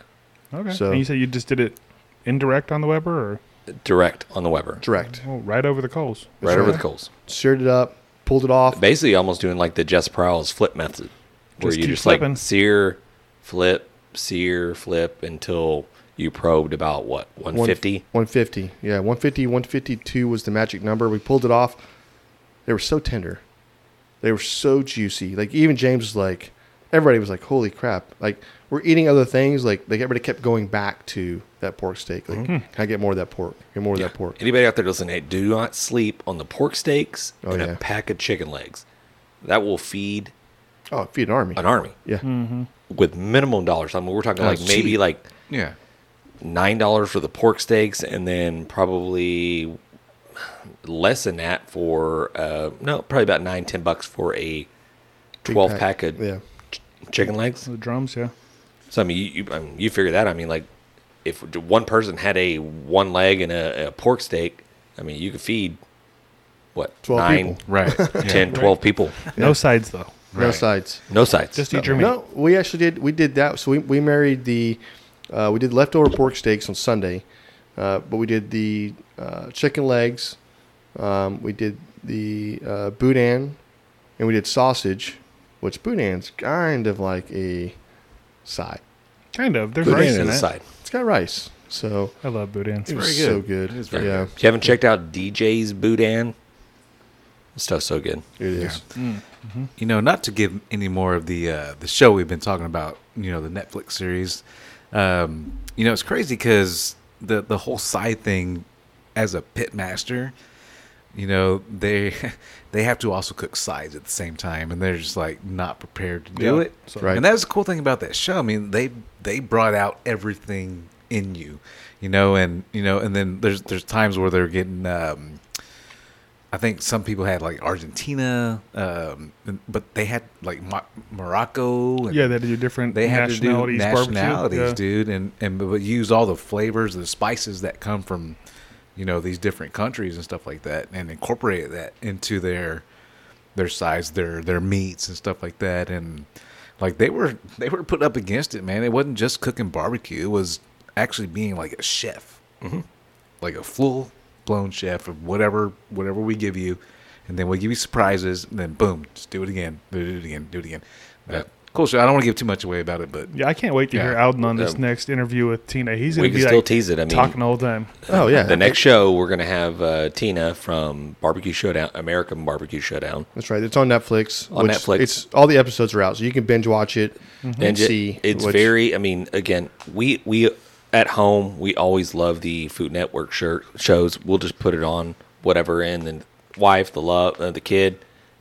Okay.
So-
and you said you just did it indirect on the Weber or
Direct on the Weber.
Direct.
oh, right over the coals?
Right
That's
over the coals.
Seared it up, pulled it off.
Basically, almost doing like the Jess Pryles flip method, where
Just
you just
flipping.
like sear, flip, sear, flip until you probed about what 150.
150. Yeah, 150, 152 was the magic number. We pulled it off. They were so tender. They were so juicy. Like even James was like, everybody was like, "Holy crap!" Like we're eating other things. Like like everybody kept going back to that pork steak. Like, can I get more of that pork? Get more of that pork.
Anybody out there listening, hey, do not sleep on the pork steaks
Oh,
and
yeah.
a pack of chicken legs. That will feed
Oh, feed an army.
an army
Yeah,
Mm-hmm.
with minimum dollars. I mean, we're talking
Oh,
like
it's
maybe like
yeah.
Nine dollars for the pork steaks, and then probably less than that for uh, no, probably about nine ten bucks for a twelve pack, of
Yeah,
chicken legs.
The drums, yeah.
So I mean, you you, I mean, you figure that. I mean, like if one person had a one leg and a, a pork steak, I mean, you could feed what
12
nine,
people.
Right.
10, 12 people,
No sides though.
no sides.
no sides.
Just eat your meat.
No, we actually did. We did that. So we, we married the. Uh, we did leftover pork steaks on Sunday, uh, but we did the uh, chicken legs. Um, we did the uh, boudin, and we did sausage, which boudin's kind of like a side.
Kind of. There's
Put
rice in
the
it.
side.
It's got rice, so
I love boudin.
it was
very
so
good.
good.
It is very
yeah,
If you haven't checked out DJ's Boudin, this stuff's so good.
it is.
You know, not to give any more of the uh, the show we've been talking about. You know, the Netflix series. Um, you know, it's crazy because the the whole side thing, as a pit master, you know, they they have to also cook sides at the same time, and they're just like not prepared to do
Yeah,
it.
so-
Right.
And that was the cool thing about that show. I mean, they they brought out everything in you, you know, and you know, and then there's there's times where they're getting. Um, I think some people had like Argentina, um, but they had like Mo- Morocco. And
Yeah, they had to do different
they had to do
nationalities. barbecue.
nationalities,
Yeah.
dude, and and but use all the flavors, the spices that come from, you know, these different countries and stuff like that, and incorporate that into their their sides, their their meats and stuff like that, and like they were they were put up against it, man. It wasn't just cooking barbecue; it was actually being like a chef, mm-hmm. like a full blown chef of whatever whatever we give you, and then we'll give you surprises, and then boom, just do it again, do it again, do it again. But, Cool show. I don't want to give too much away about it, but
Yeah, I can't wait to
Yeah.
hear Alden on this
Um,
next interview with Tina. He's
We
going to
can
be
still
like
tease it. I mean,
talking all the time.
Oh yeah.
the next show we're gonna have uh, Tina from Barbecue Showdown, American Barbecue Showdown.
That's right. It's on Netflix.
On
which
Netflix.
It's all the episodes are out, so you can binge watch it and,
and ju-
see.
it's
which-
very i mean again we we at home we always love the food network shirt shows. We'll just put it on whatever and then wife the love uh, the kid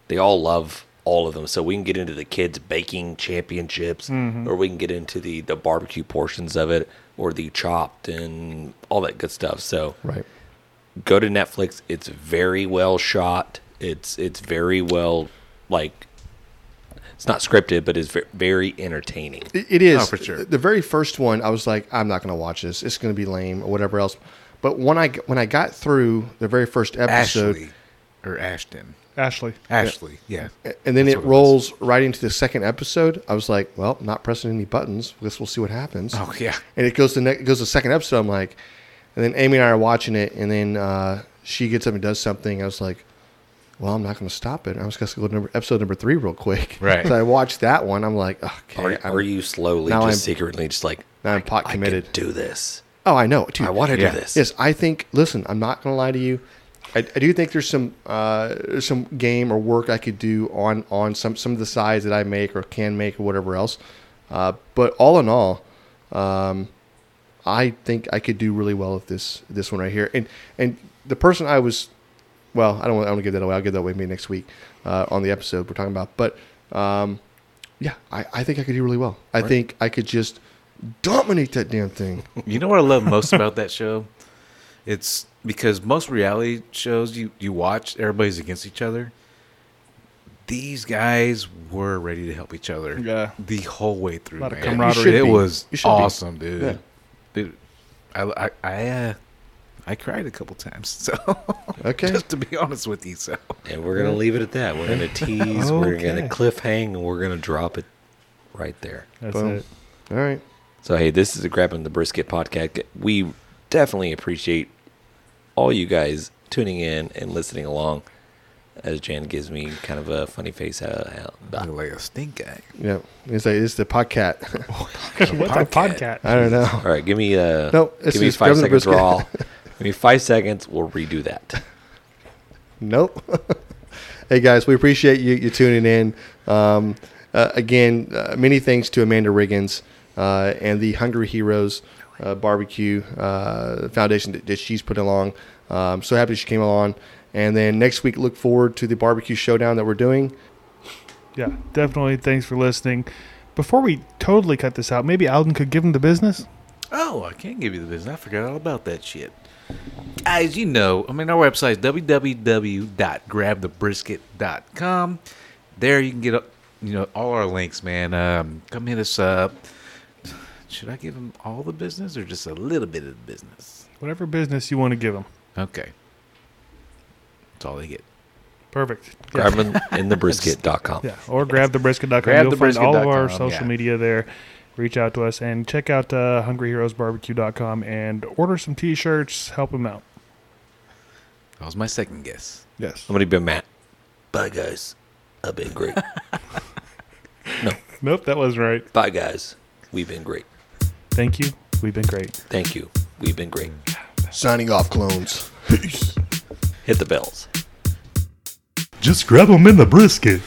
they all love all of them. So we can get into the kids baking championships or we can get into the the barbecue portions of it or the chopped and all that good stuff. So
right.
go to netflix. It's very well shot. It's it's very well like it's not scripted but it's very entertaining
It, it is
Oh, for sure.
The very first one, I was like, I'm not going to watch this. It's going to be lame or whatever else. But when I when I got through the very first episode,
Ashley or Ashton,
Ashley.
Ashley, yeah.
and then
That's
it
what it
rolls right into the second episode, I was like, well, not pressing any buttons. Guess we'll see what happens.
Oh yeah,
And it goes to ne- it goes to the second episode. I'm like, and then Amy and I are watching it, and then uh, she gets up and does something. I was like, well, I'm not going to stop it. I was going to go to number, episode number three real quick.
Right.
So I watched that one. I'm like, okay.
Are,
I'm-
are you slowly
now
just
I'm-
secretly just like
now I'm pot
I
committed.
can do this?
Oh, I know, dude.
I want to
Yeah.
do this.
Yes, I think. Listen, I'm not going to lie to you. I, I do think there's some uh, there's some game or work I could do on on some some of the sides that I make or can make or whatever else. Uh, but all in all, um, I think I could do really well with this this one right here. And and the person I was, well, I don't want I want to give that away. I'll give that away maybe next week uh, on the episode we're talking about. But um, yeah, I, I think I could do really well. I think I could just dominate that damn thing.
You know what I love most about that show? It's because most reality shows you, you watch, everybody's against each other. These guys were ready to help each other
Yeah.
the whole way through.
A Lot of camaraderie.
It
be.
was
You be.
awesome, dude.
Yeah.
Dude, I I I, uh, I cried a couple times. So
Okay.
just to be honest with you, so
And we're gonna leave it at that. We're gonna tease. We're gonna
Okay.
cliffhang, and we're gonna drop it right there.
That's
Boom.
it.
All right.
So hey, this is a grabbing the brisket podcast. We definitely appreciate all you guys tuning in and listening along. As Jan gives me kind of a funny face. Uh,
I look like a stink guy.
Yeah. It's like it's the podcat.
What's a podcast?
I don't know.
all right, give me a
No,
give me
just
five seconds
brisket.
raw. Give me five seconds. We'll redo that.
Nope. hey guys, we appreciate you you tuning in. Um, uh, again, uh, many thanks to Amanda Riggins uh, and the Hungry Heroes uh, Barbecue uh, Foundation that, that she's put along. Um, so happy she came along. And then next week, look forward to the barbecue showdown that we're doing.
Yeah, definitely. Thanks for listening. Before we totally cut this out, maybe Alden could give him the business.
Oh, I can't give you the business. I forgot all about that shit. As you know, I mean, our website is www.grabthebrisket.com. There you can get, uh, you know, all our links, man. Um, come hit us up. Should I give them all the business or just a little bit of the business?
Whatever business you want to give them.
Okay. That's all they get.
Perfect. Yeah.
Grabbinginthebrisket.com.
Yeah, or grabthebrisket.com.
Grab
You'll find all of our
thebrisket.com,
social
yeah.
media there. Reach out to us and check out uh, hungryheroesbarbecue.com and order some t-shirts. Help them out.
That was my second guess.
Yes.
I'm gonna be Matt. Bye guys. I've been great. No.
Nope, that was right.
Bye guys. We've been great.
Thank you. We've been great.
Thank you. We've been great.
Signing off, clones. Peace.
Hit the bells.
Just grab them in the brisket.